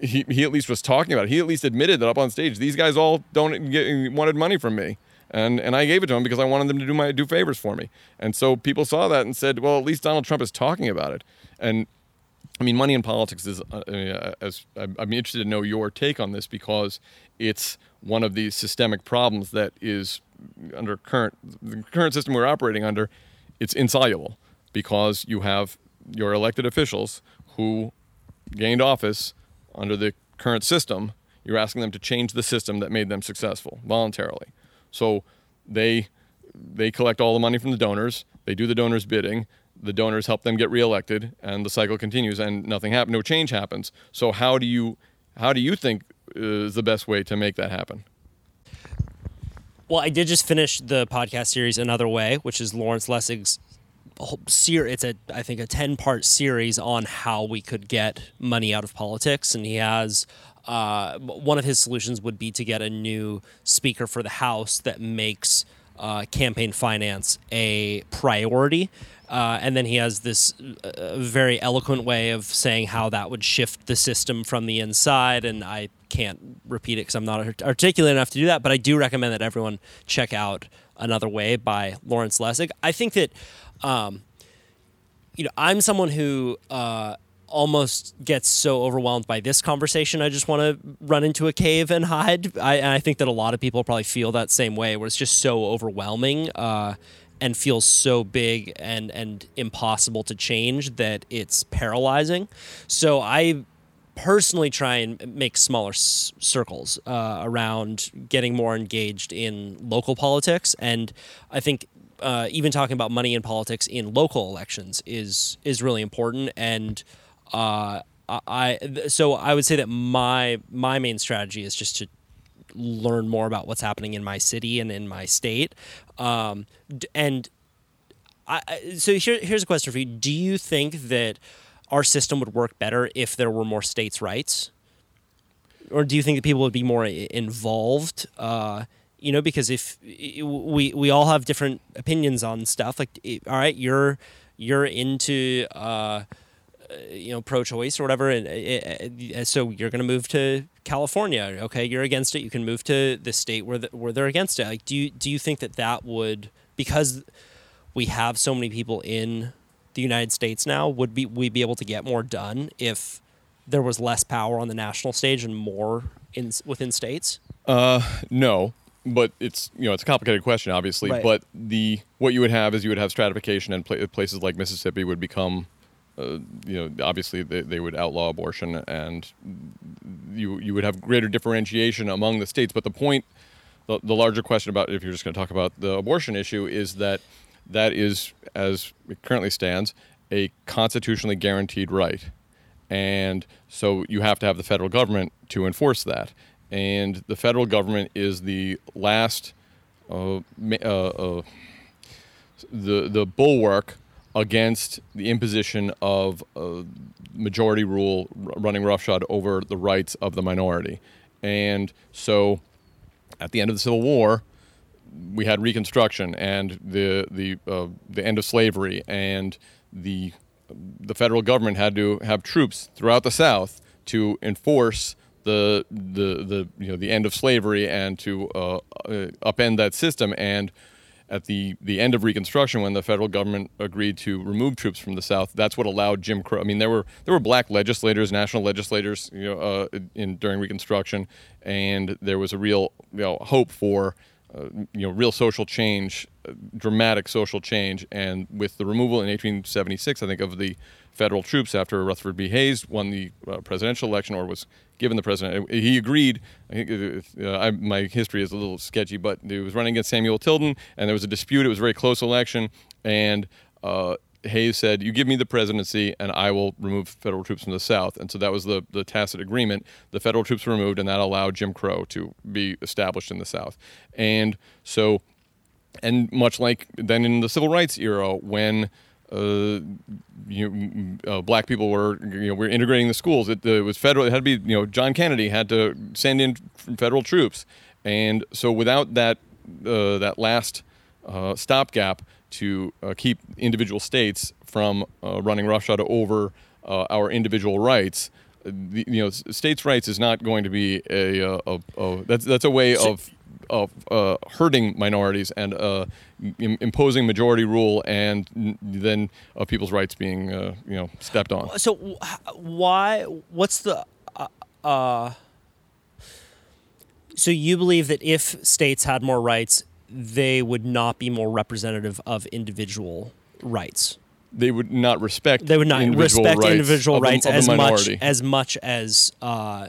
he, he at least was talking about it. He at least admitted that up on stage, these guys all don't get, wanted money from me. And, and I gave it to them because I wanted them to do my do favors for me. And so people saw that and said, well, at least Donald Trump is talking about it. And I mean, money in politics is, uh, uh, as I'm interested to know your take on this because it's one of these systemic problems that is under current the current system we're operating under, it's insoluble because you have your elected officials who gained office under the current system. You're asking them to change the system that made them successful voluntarily. So they they collect all the money from the donors. They do the donors' bidding. The donors help them get reelected, and the cycle continues, and nothing happens. No change happens. So how do you how do you think is the best way to make that happen? Well, I did just finish the podcast series Another Way, which is Lawrence Lessig's series. It's a I think a ten part series on how we could get money out of politics, and he has. Uh, one of his solutions would be to get a new speaker for the House that makes uh, campaign finance a priority. Uh, and then he has this uh, very eloquent way of saying how that would shift the system from the inside. And I can't repeat it because I'm not articulate enough to do that. But I do recommend that everyone check out Another Way by Lawrence Lessig. I think that, um, you know, I'm someone who uh, almost gets so overwhelmed by this conversation. I just want to run into a cave and hide. I, and I think that a lot of people probably feel that same way, where it's just so overwhelming uh, and feels so big and and impossible to change that it's paralyzing. So I personally try and make smaller s- circles uh, around getting more engaged in local politics, and I think uh, even talking about money in politics in local elections is is really important. And uh, I so I would say that my my main strategy is just to learn more about what's happening in my city and in my state. Um, and I, so here, here's a question for you: Do you think that our system would work better if there were more states' rights, or do you think that people would be more involved? Uh, you know, because if we we all have different opinions on stuff, like all right, you're you're into. Uh, you know pro-choice or whatever and uh, uh, so you're going to move to California. Okay you're against it. You can move to the state where the, where they're against it. Like do you do you think that that would because we have so many people in the United States now would be we be able to get more done if there was less power on the national stage and more in within states? Uh no but it's you know it's a complicated question obviously Right. but the what you would have is you would have stratification and pla- places like Mississippi would become uh, you know obviously they, they would outlaw abortion and you you would have greater differentiation among the states. But the point the, the larger question about if you're just going to talk about the abortion issue is that that is as it currently stands a constitutionally guaranteed right. And so you have to have the federal government to enforce that. And the federal government is the last uh, uh, uh, the the bulwark against the imposition of uh, majority rule running roughshod over the rights of the minority. And so at the end of the civil war we had reconstruction and the the uh, the end of slavery. And the the federal government had to have troops throughout the South to enforce the the the you know the end of slavery and to uh, uh, upend that system. And at the the end of Reconstruction when the federal government agreed to remove troops from the South that's what allowed Jim Crow I mean there were there were black legislators national legislators you know uh, in during Reconstruction and there was a real you know hope for uh, you know, real social change, uh, dramatic social change. And with the removal in 1876, I think, of the federal troops after Rutherford B. Hayes won the uh, presidential election or was given the president, he agreed. Uh, uh, I, my history is a little sketchy, but he was running against Samuel Tilden, and there was a dispute. It was a very close election, and uh, Hayes said, "You give me the presidency, and I will remove federal troops from the South." And so that was the the tacit agreement. The federal troops were removed, and that allowed Jim Crow to be established in the South. And so, and much like then in the civil rights era, when uh, you uh, black people were you know were integrating the schools. It, it, was federal. It had to be you know John Kennedy had to send in federal troops, and so without that uh, that last uh, stopgap to uh, keep individual states from uh, running roughshod over our individual rights. The, you know, states' rights is not going to be a, a, a that's that's a way of of uh, hurting minorities and uh, Im- imposing majority rule, and n- then of people's rights being uh, you know stepped on. So why? What's the? Uh, uh, so you believe that if states had more rights, they would not be more representative of individual rights. They would not respect. They would not individual respect rights individual rights the as much as much as uh,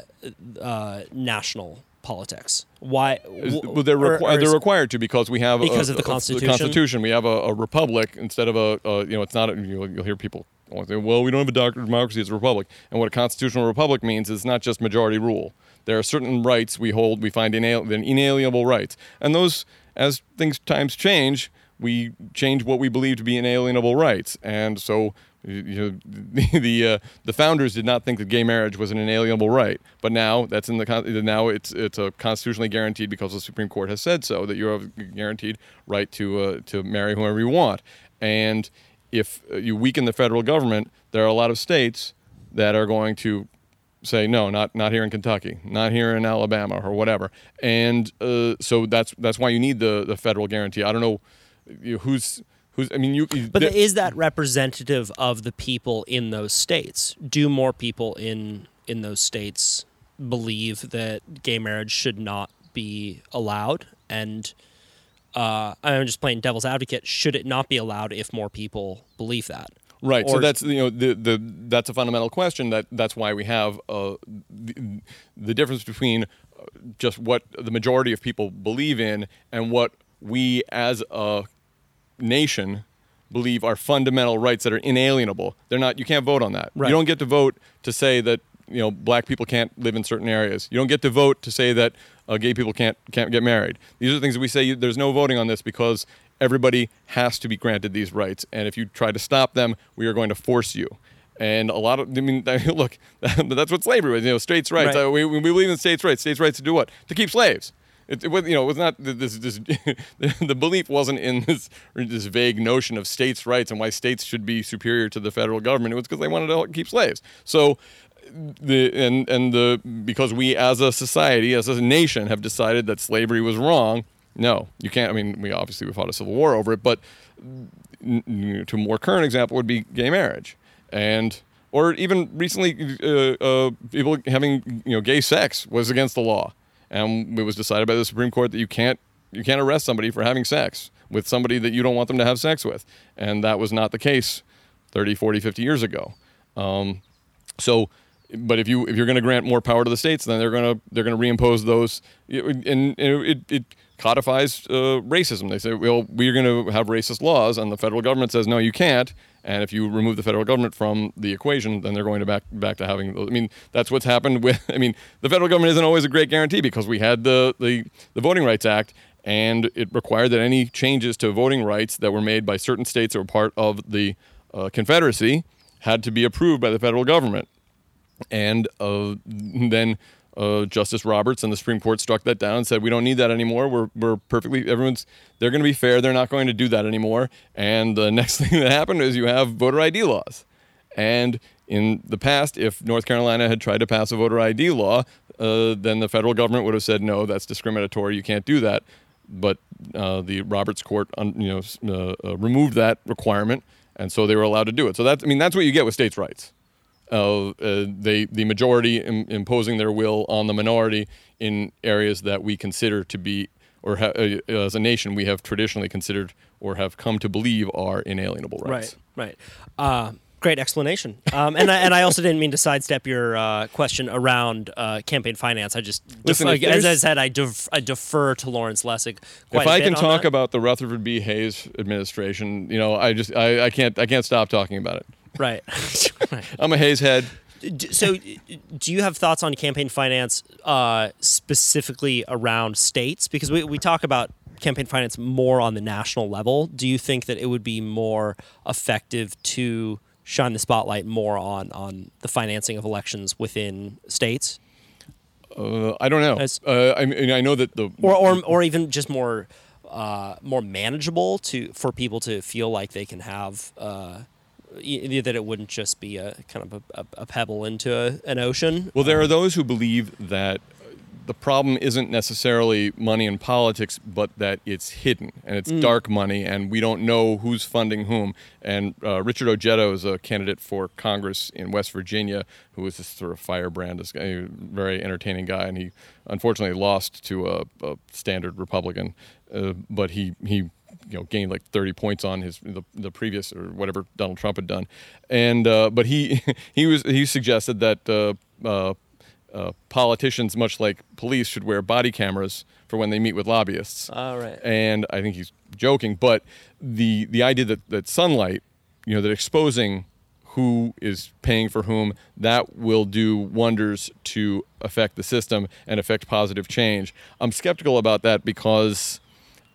uh, national politics. Why? Well, they're, or- or they're required to because we have Because a, of the a- Constitution? Constitution, we have a, a republic instead of a, a you know it's not. A, you'll, you'll hear people say, "Well, we don't have a democracy; it's a republic." And what a constitutional republic means is not just majority rule. There are certain rights we hold, we find inal- inalienable rights, and those, as things times change, we change what we believe to be inalienable rights, and so. You know, the the, uh, the founders did not think that gay marriage was an inalienable right, but now that's in the now it's it's a constitutionally guaranteed because the Supreme Court has said so that you have a guaranteed right to uh, to marry whoever you want. And if uh, you weaken the federal government, there are a lot of states that are going to say no, not not here in Kentucky, not here in Alabama or whatever. And uh, so that's that's why you need the the federal guarantee. I don't know, who's who's. I mean, you. you- But is that representative of the people in those states? Do more people in in those states believe that gay marriage should not be allowed? And uh, I'm just playing devil's advocate. Should it not be allowed if more people believe that? Right. so that's you know the, the that's a fundamental question. That that's why we have uh, the, the difference between uh, just what the majority of people believe in and what we as a nation believe are fundamental rights that are inalienable. They're not. You can't vote on that. Right. You don't get to vote to say that you know black people can't live in certain areas. You don't get to vote to say that uh, gay people can't can't get married. These are things that we say. There's no voting on this because everybody has to be granted these rights, and if you try to stop them, we are going to force you. And a lot of, I mean, look, that's what slavery was. You know, states' rights. Right. Uh, we, we believe in states' rights. States' rights to do what? To keep slaves. It, it was, you know, it was not this. this the belief wasn't in this this vague notion of states' rights and why states should be superior to the federal government. It was because they wanted to keep slaves. So, the and and the because we as a society, as a nation, have decided that slavery was wrong. No, you can't. I mean, we obviously we fought a civil war over it, but to a more current example would be gay marriage, and or even recently, uh, uh, people having you know gay sex was against the law, and it was decided by the Supreme Court that you can't you can't arrest somebody for having sex with somebody that you don't want them to have sex with, and that was not the case 30, 40, 50 years ago. Um, so, but if you if you're going to grant more power to the states, then they're going to they're going to reimpose those, and, and it, it codifies uh, racism. They say, well, we're going to have racist laws, and the federal government says, no, you can't. And if you remove the federal government from the equation, then they're going to back back to having. I mean, that's what's happened with. I mean, the federal government isn't always a great guarantee because we had the the, the Voting Rights Act, and it required that any changes to voting rights that were made by certain states that were part of the uh, Confederacy had to be approved by the federal government and uh, then uh, Justice Roberts and the Supreme Court struck that down and said we don't need that anymore. We're we're perfectly everyone's they're going to be fair. They're not going to do that anymore. And the next thing that happened is you have voter ID laws. And in the past, if North Carolina had tried to pass a voter ID law, uh, then the federal government would have said no, that's discriminatory. You can't do that. But uh, the Roberts Court, you know, uh, uh, removed that requirement, and so they were allowed to do it. So that's I mean that's what you get with states' rights of uh, they the majority Im- imposing their will on the minority in areas that we consider to be or ha- uh, as a nation, we have traditionally considered or have come to believe are inalienable rights. Right, right. Uh, great explanation. Um, and I, and I also didn't mean to sidestep your uh, question around uh, campaign finance. I just Listen, as I said, I, def- I defer to Lawrence Lessig. If I can talk that. about the Rutherford B. Hayes administration, you know, I just I, I can't I can't stop talking about it. Right. right. I'm a Hayes head. So, do you have thoughts on campaign finance uh, specifically around states? Because we, we talk about campaign finance more on the national level. Do you think that it would be more effective to shine the spotlight more on, on the financing of elections within states? Uh, I don't know. As- Uh, I mean, I know that the or or, or even just more uh, more manageable to for people to feel like they can have uh, y- that it wouldn't just be a kind of a, a, pebble into a, an ocean. Well, there are those who believe that the problem isn't necessarily money in politics, but that it's hidden and it's dark money, and we don't know who's funding whom. And uh, Richard Ojeda is a candidate for Congress in West Virginia, who is this sort of firebrand, this guy, very entertaining guy, and he unfortunately lost to a, a standard Republican, uh, but he he you know gained like 30 points on his the, the previous or whatever Donald Trump had done, and uh, but he he was he suggested that. Uh, uh, uh, politicians, much like police, should wear body cameras for when they meet with lobbyists. All right. And I think he's joking, but the the idea that, that sunlight, you know, that exposing who is paying for whom, that will do wonders to affect the system and affect positive change. I'm skeptical about that because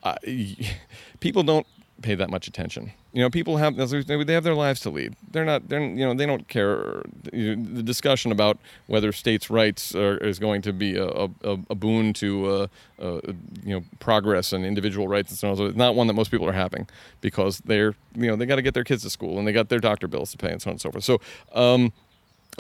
I, people don't pay that much attention. You know, people have they have their lives to lead. They're not. They're you know they don't care. The discussion about whether states' rights are, is going to be a, a, a boon to uh, uh, you know progress and individual rights and so on. So it's not one that most people are having because they're you know they got to get their kids to school and they got their doctor bills to pay and so on and so forth. So. Um,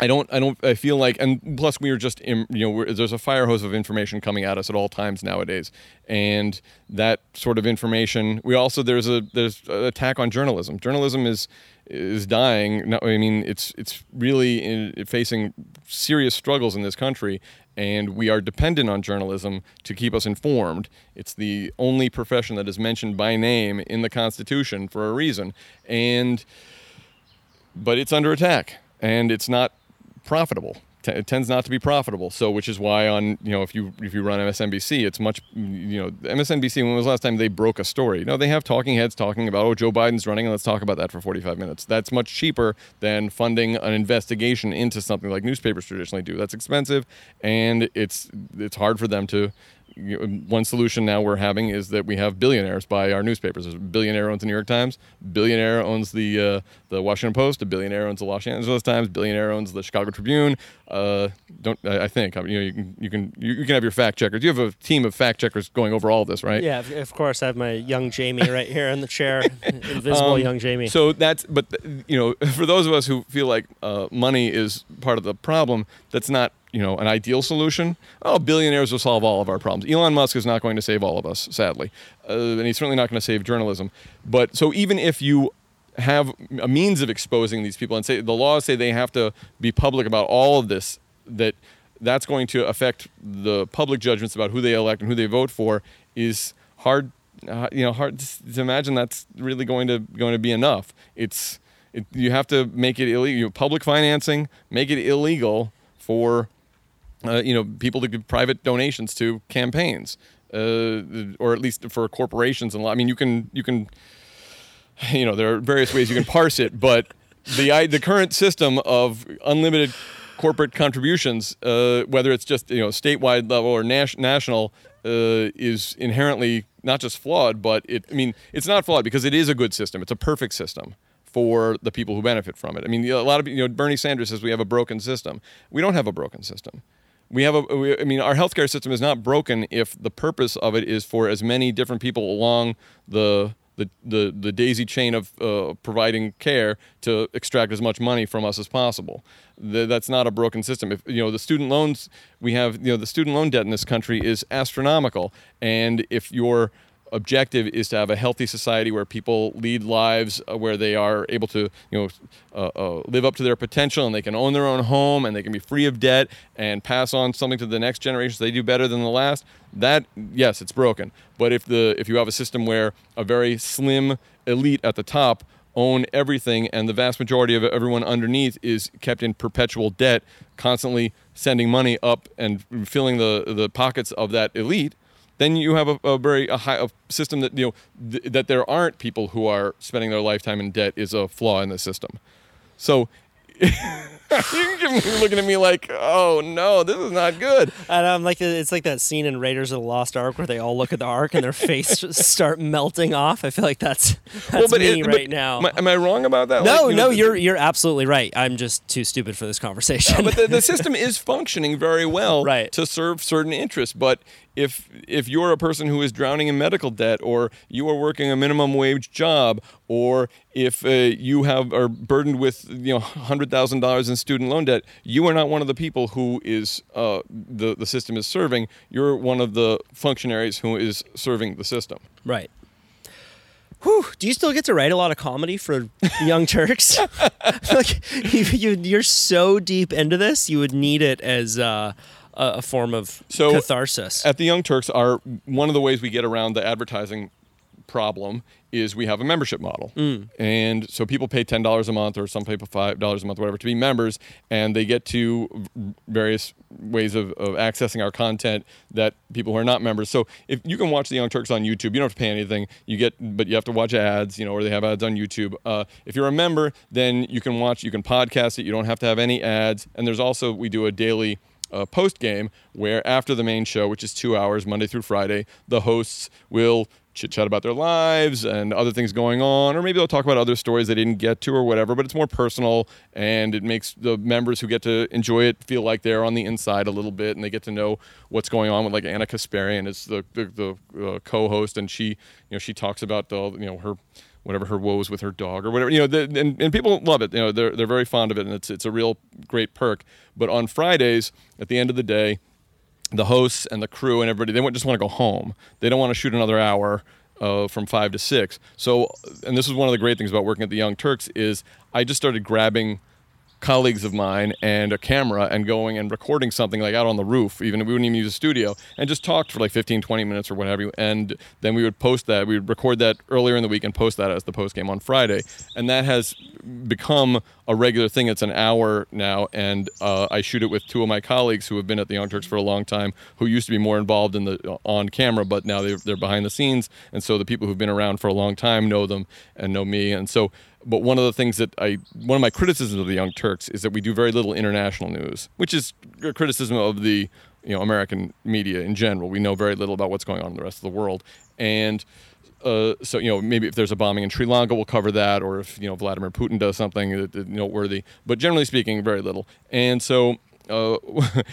I don't. I don't. I feel like, and plus, we are just, im- you know, there's a fire hose of information coming at us at all times nowadays, and that sort of information. We also there's a there's an attack on journalism. Journalism is is dying. No, I mean, it's it's really in, facing serious struggles in this country, and we are dependent on journalism to keep us informed. It's the only profession that is mentioned by name in the Constitution for a reason, and but it's under attack and it's not profitable. T- it tends not to be profitable. So which is why on you know if you if you run msnbc it's much you know msnbc when was the last time they broke a story? No they have talking heads talking about oh joe biden's running and let's talk about that for 45 minutes. That's much cheaper than funding an investigation into something like newspapers traditionally do. That's expensive and it's it's hard for them to one solution now we're having is that we have billionaires buy our newspapers. There's a billionaire owns the New York Times, billionaire owns the uh, the Washington Post, a billionaire owns the Los Angeles Times, billionaire owns the Chicago Tribune. Uh, don't I think I mean, you know you can you can you, can have your fact checkers. You have a team of fact checkers going over all of this, right? Yeah, of- of course. I have my young Jamie right here in the chair, invisible Um, young Jamie. So that's, but you know, for those of us who feel like uh, money is part of the problem, that's not you know an ideal solution. Oh, billionaires will solve all of our problems. Elon Musk is not going to save all of us, sadly, uh, and he's certainly not going to save journalism. But so even if you have a means of exposing these people and say the laws say they have to be public about all of this, that that's going to affect the public judgments about who they elect and who they vote for is hard uh, you know hard to imagine that's really going to going to be enough it's it, you have to make it illegal public financing make it illegal for uh, you know people to give private donations to campaigns uh, or at least for corporations and. I mean you can you can you know there are various ways you can parse it but the the current system of unlimited corporate contributions uh, whether it's just you know statewide level or nas- national uh, is inherently not just flawed but it I mean it's not flawed because it is a good system. It's a perfect system for the people who benefit from it. I mean a lot of you know Bernie Sanders says we have a broken system. We don't have a broken system we have a we, i mean our healthcare system is not broken if the purpose of it is for as many different people along the the, the, the daisy chain of uh, providing care to extract as much money from us as possible. Th- that's not a broken system. If you know the student loans we have, you know the student loan debt in this country is astronomical, and if you're objective is to have a healthy society where people lead lives uh, where they are able to, you know, uh, uh, live up to their potential and they can own their own home and they can be free of debt and pass on something to the next generation so they do better than the last. That yes, it's broken. But if the if you have a system where a very slim elite at the top own everything and the vast majority of everyone underneath is kept in perpetual debt constantly sending money up and filling the the pockets of that elite then you have a, a very a high a system that you know th- that there aren't people who are spending their lifetime in debt is a flaw in the system so you're looking at me like oh no this is not good And I'm like, it's like that scene in Raiders of the Lost Ark where they all look at the Ark and their face start melting off. I feel like that's that's me it- right now. am I, am I wrong about that no, Like, you no, the- you're you're absolutely right. I'm just too stupid for this conversation. but the, the system is functioning very well Right. to serve certain interests. But if if you're a person who is drowning in medical debt, or you are working a minimum wage job, or if uh, you have are burdened with you know hundred thousand dollars in student loan debt, you are not one of the people who is uh, the the system is serving. You're one of the functionaries who is serving the system. right. Whew. Do you still get to write a lot of comedy for Young Turks? like you, you, you're so deep into this, you would need it as uh, a, a form of So, catharsis. At the Young Turks, are one of the ways we get around the advertising problem is we have a membership model, and so people pay ten dollars a month or some people five dollars a month, whatever, to be members, and they get to various ways of, of accessing our content that people who are not members. So if you can watch the Young Turks on YouTube, you don't have to pay anything. You get, but you have to watch ads, you know, or they have ads on YouTube. Uh, if you're a member, then you can watch, you can podcast it. You don't have to have any ads, and there's also we do a daily uh, post game where after the main show, which is two hours Monday through Friday, the hosts will chit chat about their lives and other things going on, or maybe they'll talk about other stories they didn't get to or whatever. But it's more personal and it makes the members who get to enjoy it feel like they're on the inside a little bit and they get to know what's going on with like Ana Kasparian is the the, the uh, co-host and she you know she talks about the you know her whatever her woes with her dog or whatever you know the, and, and people love it you know they're, they're very fond of it and it's it's a real great perk. But on fridays at the end of the day the hosts and the crew and everybody they just want to go home. They don't want to shoot another hour uh, from five to six. So and this is one of the great things about working at the young turks is i just started grabbing colleagues of mine and a camera and going and recording something like out on the roof even we wouldn't even use a studio and just talked for like 15 20 minutes or whatever and then we would post that we would record that earlier in the week and post that as the post game on friday and that has become a regular thing. It's an hour now and uh, i shoot it with two of my colleagues who have been at the young turks for a long time who used to be more involved in the on camera but now they're, they're behind the scenes and so the people who've been around for a long time know them and know me and so but one of the things that I, one of my criticisms of the Young Turks is that we do very little international news, which is a criticism of the, you know, American media in general. We know very little about what's going on in the rest of the world, and uh, so you know maybe if there's a bombing in Sri Lanka, we'll cover that, or if you know Vladimir Putin does something noteworthy. But generally speaking, very little. And so uh,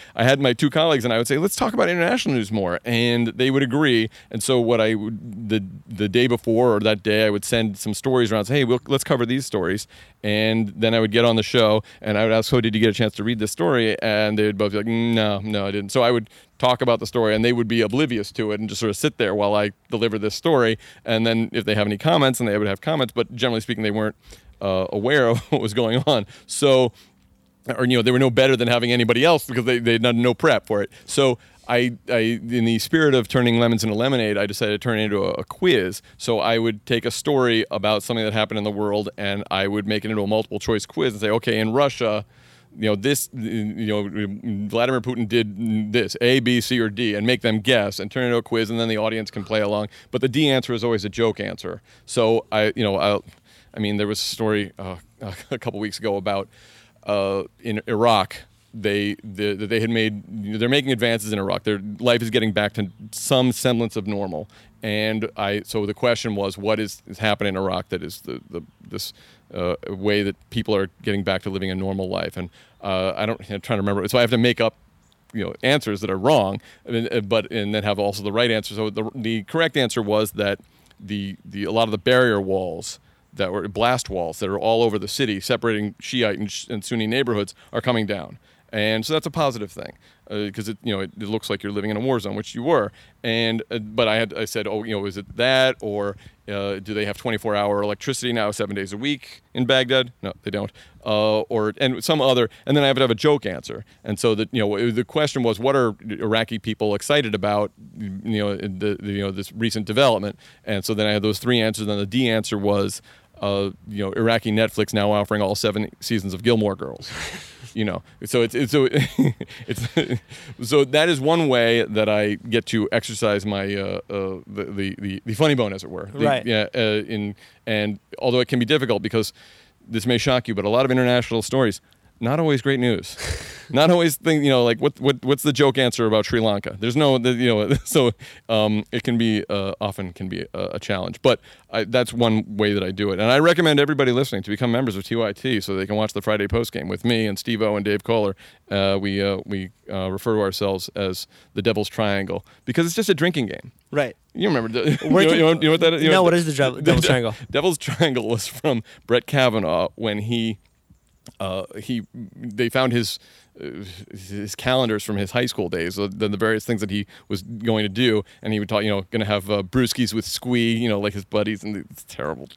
I had my two colleagues, and I would say, let's talk about international news more, and they would agree. And so what I would the the day before or that day, I would send some stories around, say, hey, we'll, let's cover these stories, and then I would get on the show, and I would ask, so did you get a chance to read this story? And they would both be like, no, no, I didn't. So I would talk about the story, and they would be oblivious to it and just sort of sit there while I deliver this story, and then if they have any comments, and they would have comments, but generally speaking, they weren't uh, aware of what was going on. So or you know they were no better than having anybody else because they they had no prep for it. So I, I in the spirit of turning lemons into lemonade, I decided to turn it into a, a quiz. So I would take a story about something that happened in the world, and I would make it into a multiple choice quiz and say, okay, in Russia. You know this. You know Vladimir Putin did this A, B, C, or D, and make them guess and turn it into a quiz, and then the audience can play along. But the D answer is always a joke answer. So I, you know, I, I mean, there was a story uh, a couple weeks ago about uh, in Iraq, they the, they had made they're making advances in Iraq. Their life is getting back to some semblance of normal. And I so the question was, what is, is happening in Iraq that is the, the this uh, way that people are getting back to living a normal life? And uh, I don't I'm trying to remember. So I have to make up you know answers that are wrong, uh, but and then have also the right answer. So the the correct answer was that the the a lot of the barrier walls that were blast walls that are all over the city separating Shiite and, and Sunni neighborhoods are coming down. and so that's a positive thing because it you know it, it looks like you're living in a war zone, which you were. And uh, but I had I said, oh, you know, is it that or uh, do they have 24 hour electricity now, seven days a week in Baghdad? No, they don't. Uh, or and some other, and then I have to have a joke answer. And so that you know the question was, what are Iraqi people excited about? You know the, the you know this recent development. And so then I had those three answers. And then the D answer was. Uh, you know, Iraqi Netflix now offering all seven seasons of Gilmore Girls. you know, so it's, it's so it's so that is one way that I get to exercise my uh, uh, the, the the the funny bone, as it were. The- Right. Yeah. Uh, in and although it can be difficult because this may shock you, but a lot of international stories. Not always great news. Not always thing, you know, like what, what what's the joke answer about Sri Lanka? There's no, the- you know, so um, it can be uh, often can be a, a challenge. But I, that's one way that I do it, and I recommend everybody listening to become members of TYT so they can watch the Friday post game with me and Steve O and Dave Koller. Uh, we uh, we uh, refer to ourselves as the Devil's Triangle because it's just a drinking game. Right. You remember? The, you, know, you, know, you know what that is? You No, know what is the Dev- Devil's Triangle? Devil's Triangle was from Brett Kavanaugh when he uh, he they found his uh, his calendars from his high school days, uh, the, the various things that he was going to do, and he would talk, you know, going to have uh, brewskis with Squi, you know, like his buddies, and it's terrible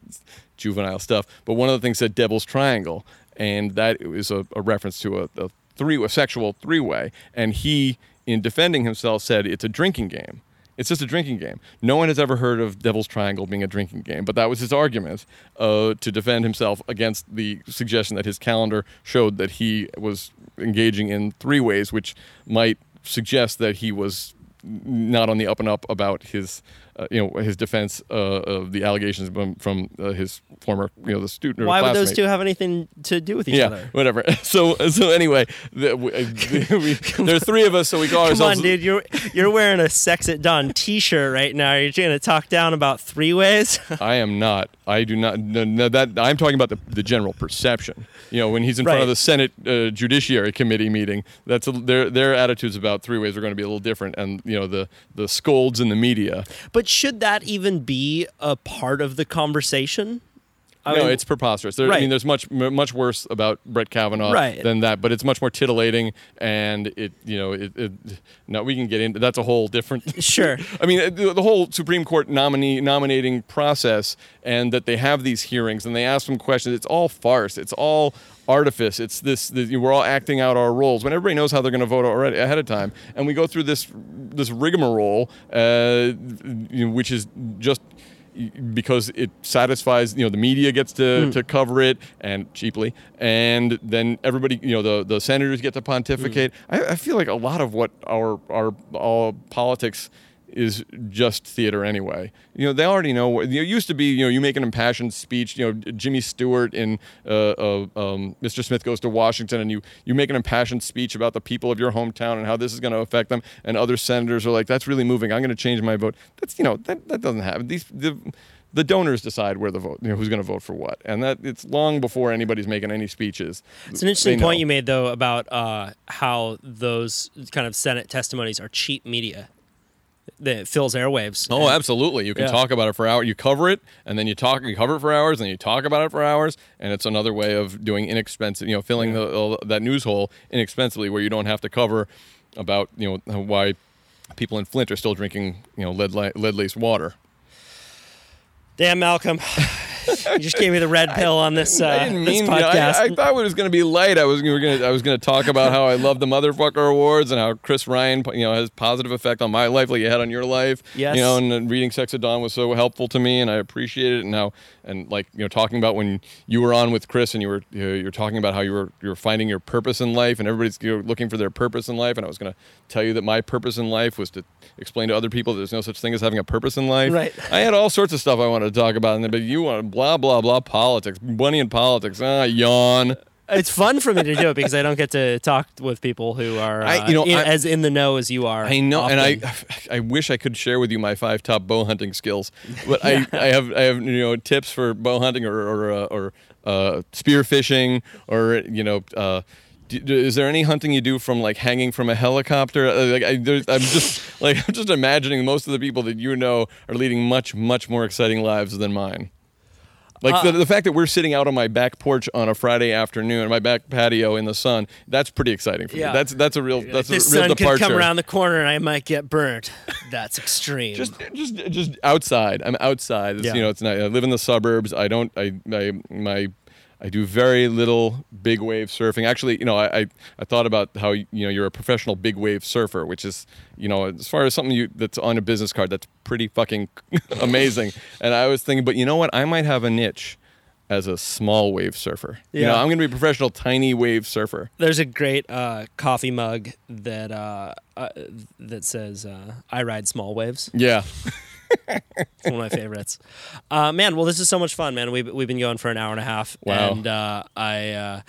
juvenile stuff. But one of the things said Devil's Triangle, and that was a, a reference to a, a three a sexual three way, and he, in defending himself, said it's a drinking game. It's just a drinking game. No one has ever heard of Devil's Triangle being a drinking game, but that was his argument uh, to defend himself against the suggestion that his calendar showed that he was engaging in three ways, which might suggest that he was not on the up and up about his, uh, you know, his defense uh, of the allegations from, from uh, his former, you know, the student. Or Why would those two have anything to do with each yeah, other? whatever. So so anyway, the, we, we, there's three of us, so we call Come ourselves. on, dude. You're you're wearing a Sex at Dawn T-shirt right now. You're going to talk down about three ways. I am not. I do not. No, no, that I'm talking about the, the general perception. You know, when he's in front of the Senate uh, Judiciary Committee meeting, that's a, their their attitudes about three ways are going to be a little different, and you know the the scolds in the media. but should that even be a part of the conversation? I no, mean- it's preposterous. There, I mean, there's much much worse about Brett Kavanaugh Right. than that, but it's much more titillating, and it you know it. it no, we can get into that's a whole different. Sure. I mean, the, the whole Supreme Court nominee nominating process, and that they have these hearings and they ask them questions. It's all farce. It's all artifice. It's this. this we're all acting out our roles when everybody knows how they're going to vote already ahead of time, and we go through this this rigmarole, uh, you know, which is just because it satisfies you know the media gets to, hmm. to cover it and cheaply and then everybody you know the, the senators get to pontificate. Hmm. I, I feel like a lot of what our our all politics is just theater anyway. You know, they already know. What, you know, it used to be, you know, you make an impassioned speech. You know, Jimmy Stewart in uh, uh, um, Mr. Smith Goes to Washington, and you you make an impassioned speech about the people of your hometown and how this is going to affect them. And other senators are like, "That's really moving. I'm going to change my vote." That's you know, that that doesn't happen. These the the donors decide where the vote, you know, who's going to vote for what, and that it's long before anybody's making any speeches. It's an interesting point you made though about uh, how those kind of Senate testimonies are cheap media that fills airwaves. Oh, absolutely. You can Yeah. talk about it for hours. You cover it, and then you talk. You cover it for hours, and you talk about it for hours, and it's another way of doing inexpensive. You know, filling the uh, that news hole inexpensively, where you don't have to cover about you know why people in Flint are still drinking you know lead lead laced water. Damn, Malcolm. You just gave me the red pill on this, uh, I didn't this mean. know, podcast. I, I thought it was going to be light. I was we to. I was going to talk about how I love the motherfucker awards and how Chris Ryan, you know, has positive effect on my life, like you had on your life. Yes. You know, and, and reading Sex at Dawn was so helpful to me, and I appreciate it. And how, and like you know, talking about when you were on with Chris, and you were you know, you're talking about how you were you're finding your purpose in life, and everybody's you know, looking for their purpose in life. And I was going to tell you that my purpose in life was to explain to other people that there's no such thing as having a purpose in life. Right. I had all sorts of stuff I wanted to talk about, and then but you want blah blah blah politics, money and politics. Ah, yawn. it's fun for me to do it because I don't get to talk with people who are uh, I- you know, in- I- as in the know as you are. I know, and I. I wish I could share with you my five top bow hunting skills, but I, I have, I have, you know, tips for bow hunting or or uh, or uh, spear fishing or you know. Uh, is there any hunting you do from like hanging from a helicopter? Uh, Like I, I'm just like I'm just imagining most of the people that you know are leading much much more exciting lives than mine. Like Uh, the, the fact that we're sitting out on my back porch on a Friday afternoon, my back patio in the sun, that's pretty exciting for Yeah. me. That's that's a real that's the a real sun departure. could come around the corner and I might get burnt. That's extreme. just just just outside. I'm outside. It's, Yeah. You know, it's nice. I live in the suburbs. I don't. I I my. I do very little big wave surfing. Actually, you know, I, I, I thought about how you know you're a professional big wave surfer, which is you know as far as something you that's on a business card, that's pretty fucking amazing. and I was thinking, but you know what? I might have a niche as a small wave surfer. You know, Yeah. I'm going to be a professional tiny wave surfer. There's a great uh, coffee mug that uh, uh, that says uh, "I ride small waves." Yeah. It's one of my favorites. Uh, man, well, this is so much fun, man. We've we've been going for an hour and a half, Wow. and uh, I uh,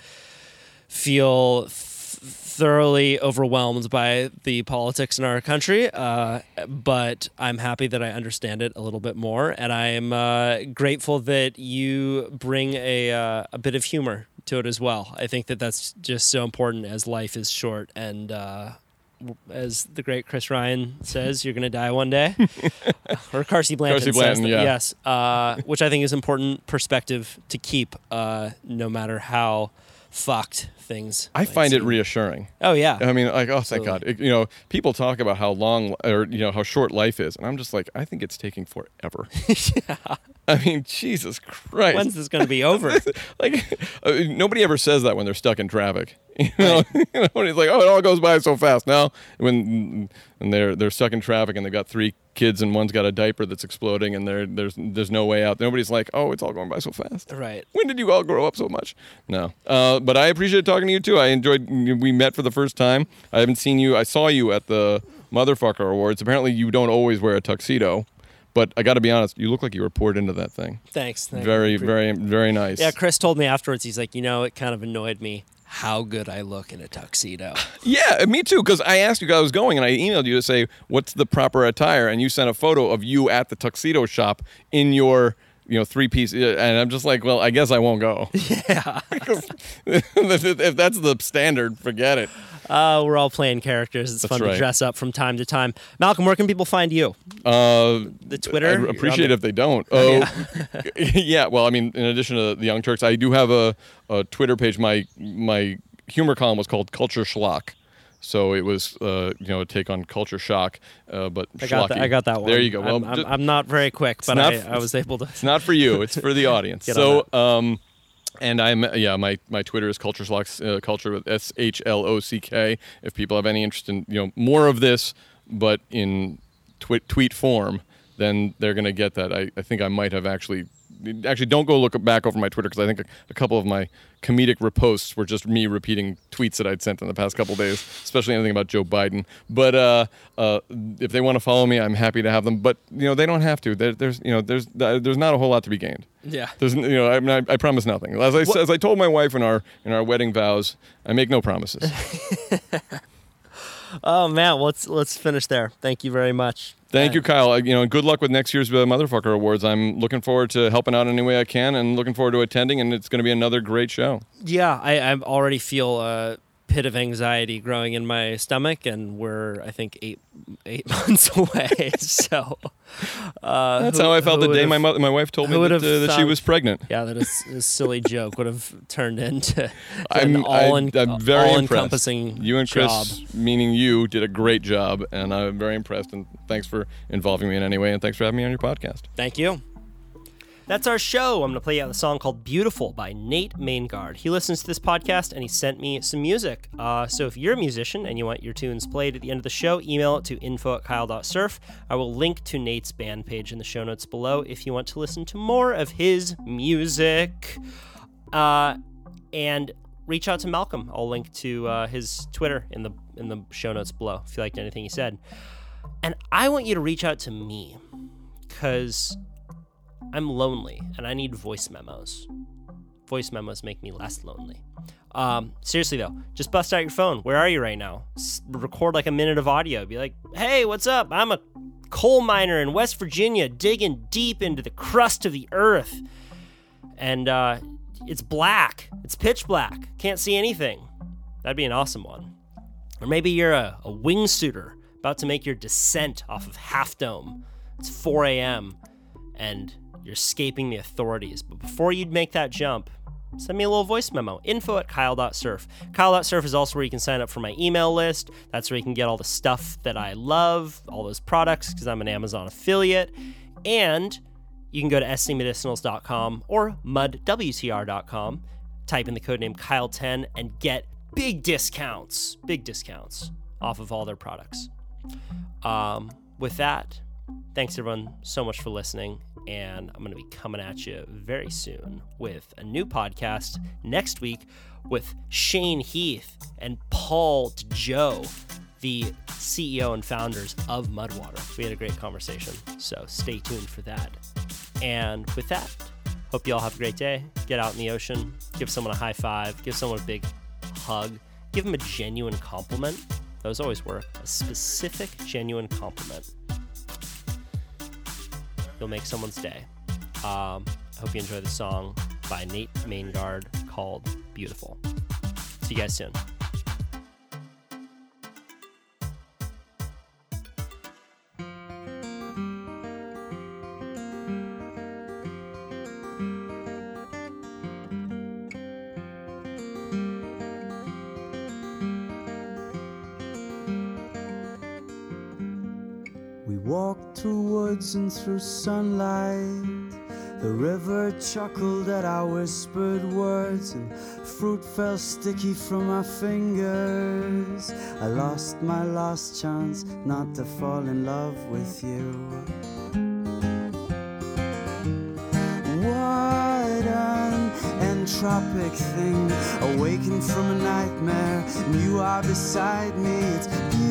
feel th- thoroughly overwhelmed by the politics in our country. Uh, but I'm happy that I understand it a little bit more, and I am uh, grateful that you bring a uh, a bit of humor to it as well. I think that that's just so important as life is short and. As the great Chris Ryan says, you're going to die one day. or Carsey Blanton, Carsey says Blanton, that- yeah. yes, uh, which I think is important perspective to keep, uh, no matter how fucked things. I find it reassuring. Oh yeah, I mean, like, oh, thank Absolutely. God. It- you know, people talk about how long or, you know, how short life is. And I'm just like, I think it's taking forever. I mean, Jesus Christ. when's this going to be over? like, uh, nobody ever says that when they're stuck in traffic. You know, you know, when it's like, oh, it all goes by so fast. Now, when and they're they're stuck in traffic and they've got three kids and one's got a diaper that's exploding and there there's there's no way out. Nobody's like, oh, it's all going by so fast. right. When did you all grow up so much? No. Uh, but I appreciate talking to you too. I enjoyed, we met for the first time. I haven't seen you. I saw you at the Motherfucker Awards. Apparently, you don't always wear a tuxedo. But I got to be honest, you look like you were poured into that thing. Thanks. thank Very, very, very nice. Yeah, Chris told me afterwards. He's like, you know, it kind of annoyed me how good I look in a tuxedo. Yeah, me too. Because I asked you, I was going, and I emailed you to say what's the proper attire, and you sent a photo of you at the tuxedo shop in your, you know, three piece. Uh, and I'm just like, well, I guess I won't go. Yeah. if that's the standard, forget it. Uh, we're all playing characters. It's That's fun to dress up from time to time. Malcolm, where can people find you? Uh, The Twitter. I'd appreciate the- if they don't. Oh, yeah. Well, I mean, in addition to the Young Turks, I do have a, a Twitter page. My my humor column was called Culture Schlock. So it was, uh, you know, a take on culture shock, uh, but I got that. I got that one. There you go. Well, I'm, I'm, I'm not very quick, but not I, I was able to. it's not for you. It's for the audience. So, um, and I'm yeah, my my Twitter is Culture Schlock, uh, culture with S H L O C K. If people have any interest in you know more of this, but in twi- tweet form, then they're gonna get that. I, I think I might have actually. Actually, don't go look back over my Twitter because I think a, a couple of my comedic reposts were just me repeating tweets that I'd sent in the past couple days, especially anything about Joe Biden. But uh, uh, if they want to follow me, I'm happy to have them. But you know, they don't have to. There, there's you know, there's there's not a whole lot to be gained. Yeah. There's, you know, I, mean, I, I promise nothing. As I, as I told my wife in our in our wedding vows, I make no promises. Oh man, well, let's let's finish there. Thank you very much. Thank Uh, you, Kyle. Uh, You know, good luck with next year's uh, Motherfucker Awards. I'm looking forward to helping out any way I can, and looking forward to attending. And it's going to be another great show. Yeah, I, I already feel a pit of anxiety growing in my stomach, and we're I think eight eight months away. so uh, That's who- how I felt the day my mother, my wife told me that, uh, that she was pregnant. Yeah, that is a silly joke would have turned into I'm, an all I, en- I'm very all impressed. encompassing You and Chris, job. meaning you, did a great job, and I'm very impressed. And thanks for involving me in any way, and thanks for having me on your podcast. Thank you. That's our show. I'm going to play you out a song called Beautiful by Nate Maingard. He listens to this podcast and he sent me some music. Uh, so if you're a musician and you want your tunes played at the end of the show, email it to info at kyle.surf. I will link to Nate's band page in the show notes below if you want to listen to more of his music. Uh, and reach out to Malcolm. I'll link to uh, his Twitter in the in the show notes below if you liked anything he said. And I want you to reach out to me because I'm lonely and I need voice memos. Voice memos make me less lonely. Um, seriously though, just bust out your phone. Where are you right now? S- record like a minute of audio. Be like, "Hey, what's up? I'm a coal miner in West Virginia, digging deep into the crust of the earth, and uh, it's black. It's pitch black. Can't see anything. That'd be an awesome one. Or maybe you're a, a wingsuiter about to make your descent off of Half Dome. It's 4 a.m. and You're escaping the authorities. But before you'd make that jump, send me a little voice memo. Info at kyle.surf. Kyle.surf is also where you can sign up for my email list. That's where you can get all the stuff that I love, all those products, because I'm an Amazon affiliate. And you can go to scmedicinals.com or mudwtr.com, type in the code name Kyle10, and get big discounts, big discounts off of all their products. Um, with that, thanks everyone so much for listening. And I'm going to be coming at you very soon with a new podcast next week with Shane Heath and Paul Joe, the CEO and founders of Mudwater. We had a great conversation, so stay tuned for that. And with that, hope you all have a great day. Get out in the ocean, give someone a high five, give someone a big hug, give them a genuine compliment. Those always work. A specific, genuine compliment. You'll make someone's day. Um, I hope you enjoy the song by Nate Maingard called Beautiful. See you guys soon. Walked through woods and through sunlight. The river chuckled at our whispered words, and fruit fell sticky from my fingers. I lost my last chance not to fall in love with you. What an entropic thing, awakened from a nightmare, and you are beside me. It's beautiful,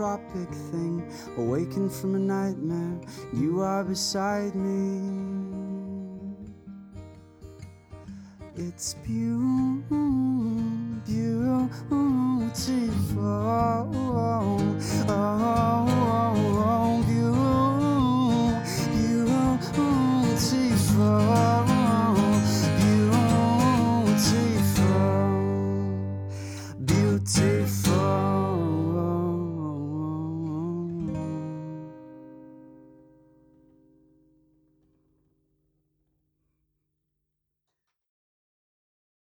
an entropic thing, awakened from a nightmare. You are beside me. It's beautiful,